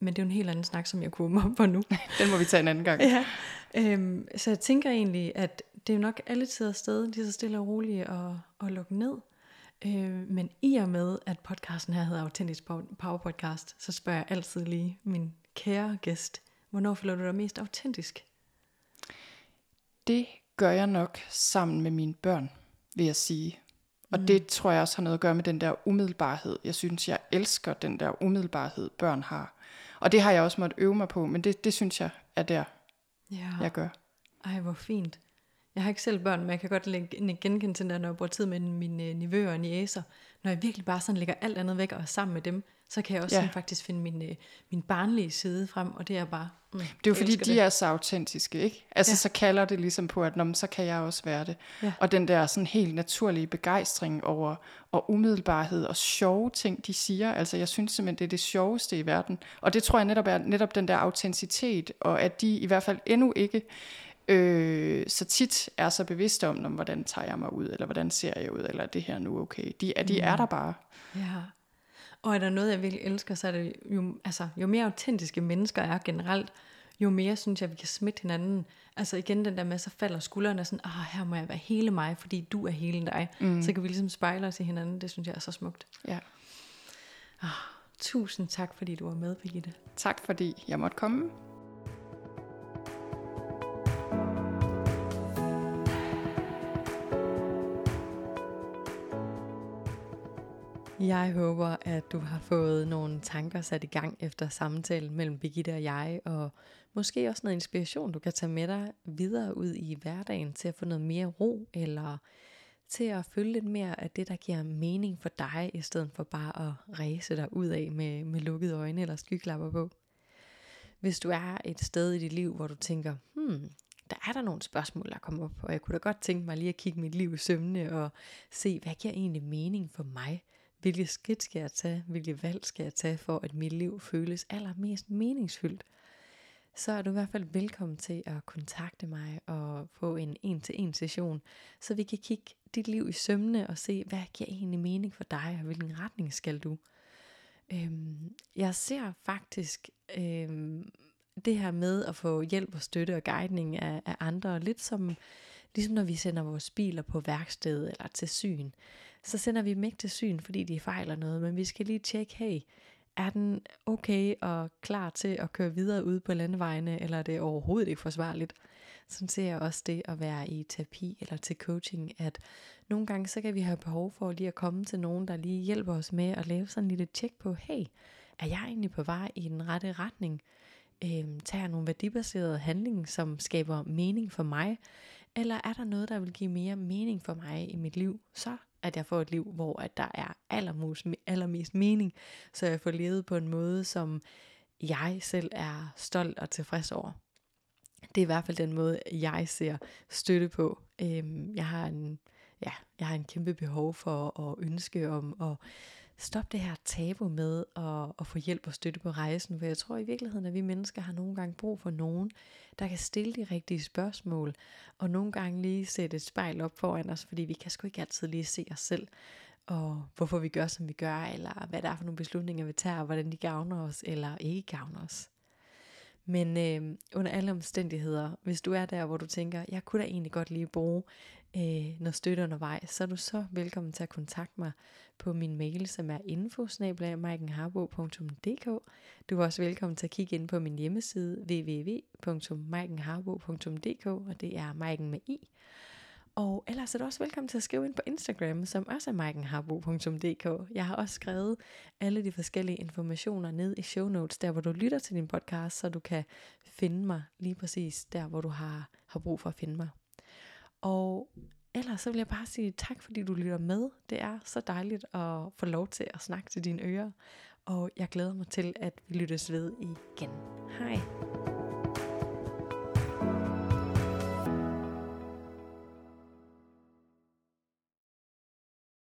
Men det er jo en helt anden snak, som jeg kunne op på nu. [LAUGHS] Den må vi tage en anden gang. ja. Øhm, så jeg tænker egentlig, at det er jo nok alle tider sted, lige så stille og roligt at, at lukke ned. Øh, men i og med, at podcasten her hedder Autentisk Power Podcast, så spørger jeg altid lige min kære gæst, hvornår føler du dig mest autentisk? Det gør jeg nok sammen med mine børn, vil jeg sige. Og mm. det tror jeg også har noget at gøre med den der umiddelbarhed. Jeg synes, jeg elsker den der umiddelbarhed, børn har. Og det har jeg også måttet øve mig på, men det, det synes jeg er der, ja. jeg gør. Ej, hvor fint. Jeg har ikke selv børn, men jeg kan godt genkende til det, når jeg bruger tid med mine nivøer og niæser. Når jeg virkelig bare sådan lægger alt andet væk og er sammen med dem, så kan jeg også ja. faktisk finde min, øh, min barnlige side frem, og det er bare... Mm, det er jo fordi, de det. er så autentiske, ikke? Altså, ja. så kalder det ligesom på, at så kan jeg også være det. Ja. Og den der sådan helt naturlige begejstring over, og umiddelbarhed og sjove ting, de siger. Altså, jeg synes simpelthen, det er det sjoveste i verden. Og det tror jeg netop er netop den der autenticitet, og at de i hvert fald endnu ikke øh, så tit er så bevidste om, hvordan tager jeg mig ud, eller hvordan ser jeg ud, eller er det her nu okay. De, de er mm. der bare. Ja. Og er der noget, jeg virkelig elsker, så er det jo, altså, jo mere autentiske mennesker er generelt, jo mere synes jeg, vi kan smitte hinanden. Altså igen den der med, så falder skuldrene sådan, ah, her må jeg være hele mig, fordi du er hele dig. Mm. Så kan vi ligesom spejle os i hinanden. Det synes jeg er så smukt. Ja. Ah, tusind tak, fordi du var med, Birgitte. Tak, fordi jeg måtte komme. Jeg håber, at du har fået nogle tanker sat i gang efter samtalen mellem Birgitte og jeg, og måske også noget inspiration, du kan tage med dig videre ud i hverdagen til at få noget mere ro, eller til at følge lidt mere af det, der giver mening for dig, i stedet for bare at ræse dig ud af med, med lukkede øjne eller skyklapper på. Hvis du er et sted i dit liv, hvor du tænker, hmm, der er der nogle spørgsmål, der kommer op, og jeg kunne da godt tænke mig lige at kigge mit liv i sømne og se, hvad giver egentlig mening for mig? Hvilke skridt skal jeg tage? Hvilke valg skal jeg tage for, at mit liv føles allermest meningsfyldt? Så er du i hvert fald velkommen til at kontakte mig og få en en-til-en session, så vi kan kigge dit liv i sømne og se, hvad giver egentlig mening for dig, og hvilken retning skal du? Øhm, jeg ser faktisk øhm, det her med at få hjælp og støtte og guidning af, af andre, lidt som ligesom når vi sender vores biler på værksted eller til syn, så sender vi dem ikke til syn, fordi de fejler noget, men vi skal lige tjekke, hey, er den okay og klar til at køre videre ud på landevejene, eller er det overhovedet ikke forsvarligt? Sådan ser jeg også det at være i terapi eller til coaching, at nogle gange så kan vi have behov for lige at komme til nogen, der lige hjælper os med at lave sådan en lille tjek på, hey, er jeg egentlig på vej i den rette retning? Øhm, tager jeg nogle værdibaserede handlinger, som skaber mening for mig? Eller er der noget, der vil give mere mening for mig i mit liv? Så at jeg får et liv, hvor at der er allermest, allermest mening, så jeg får levet på en måde, som jeg selv er stolt og tilfreds over. Det er i hvert fald den måde, jeg ser støtte på. Øhm, jeg har en, ja, jeg har en kæmpe behov for at ønske om at stoppe det her tabu med at, at få hjælp og støtte på rejsen, for jeg tror i virkeligheden, at vi mennesker har nogle gange brug for nogen, der kan stille de rigtige spørgsmål, og nogle gange lige sætte et spejl op foran os, fordi vi kan sgu ikke altid lige se os selv, og hvorfor vi gør, som vi gør, eller hvad der er for nogle beslutninger, vi tager, og hvordan de gavner os, eller ikke gavner os. Men øh, under alle omstændigheder, hvis du er der, hvor du tænker, jeg kunne da egentlig godt lige bruge øh, noget støtte undervejs, så er du så velkommen til at kontakte mig på min mail, som er info Du er også velkommen til at kigge ind på min hjemmeside www.maikenharbo.dk, og det er Maiken med i. Og ellers er du også velkommen til at skrive ind på Instagram, som også er maikenharbo.dk. Jeg har også skrevet alle de forskellige informationer ned i show notes, der hvor du lytter til din podcast, så du kan finde mig lige præcis der, hvor du har, har brug for at finde mig. Og ellers så vil jeg bare sige tak, fordi du lytter med. Det er så dejligt at få lov til at snakke til dine ører. Og jeg glæder mig til, at vi lyttes ved igen. Hej.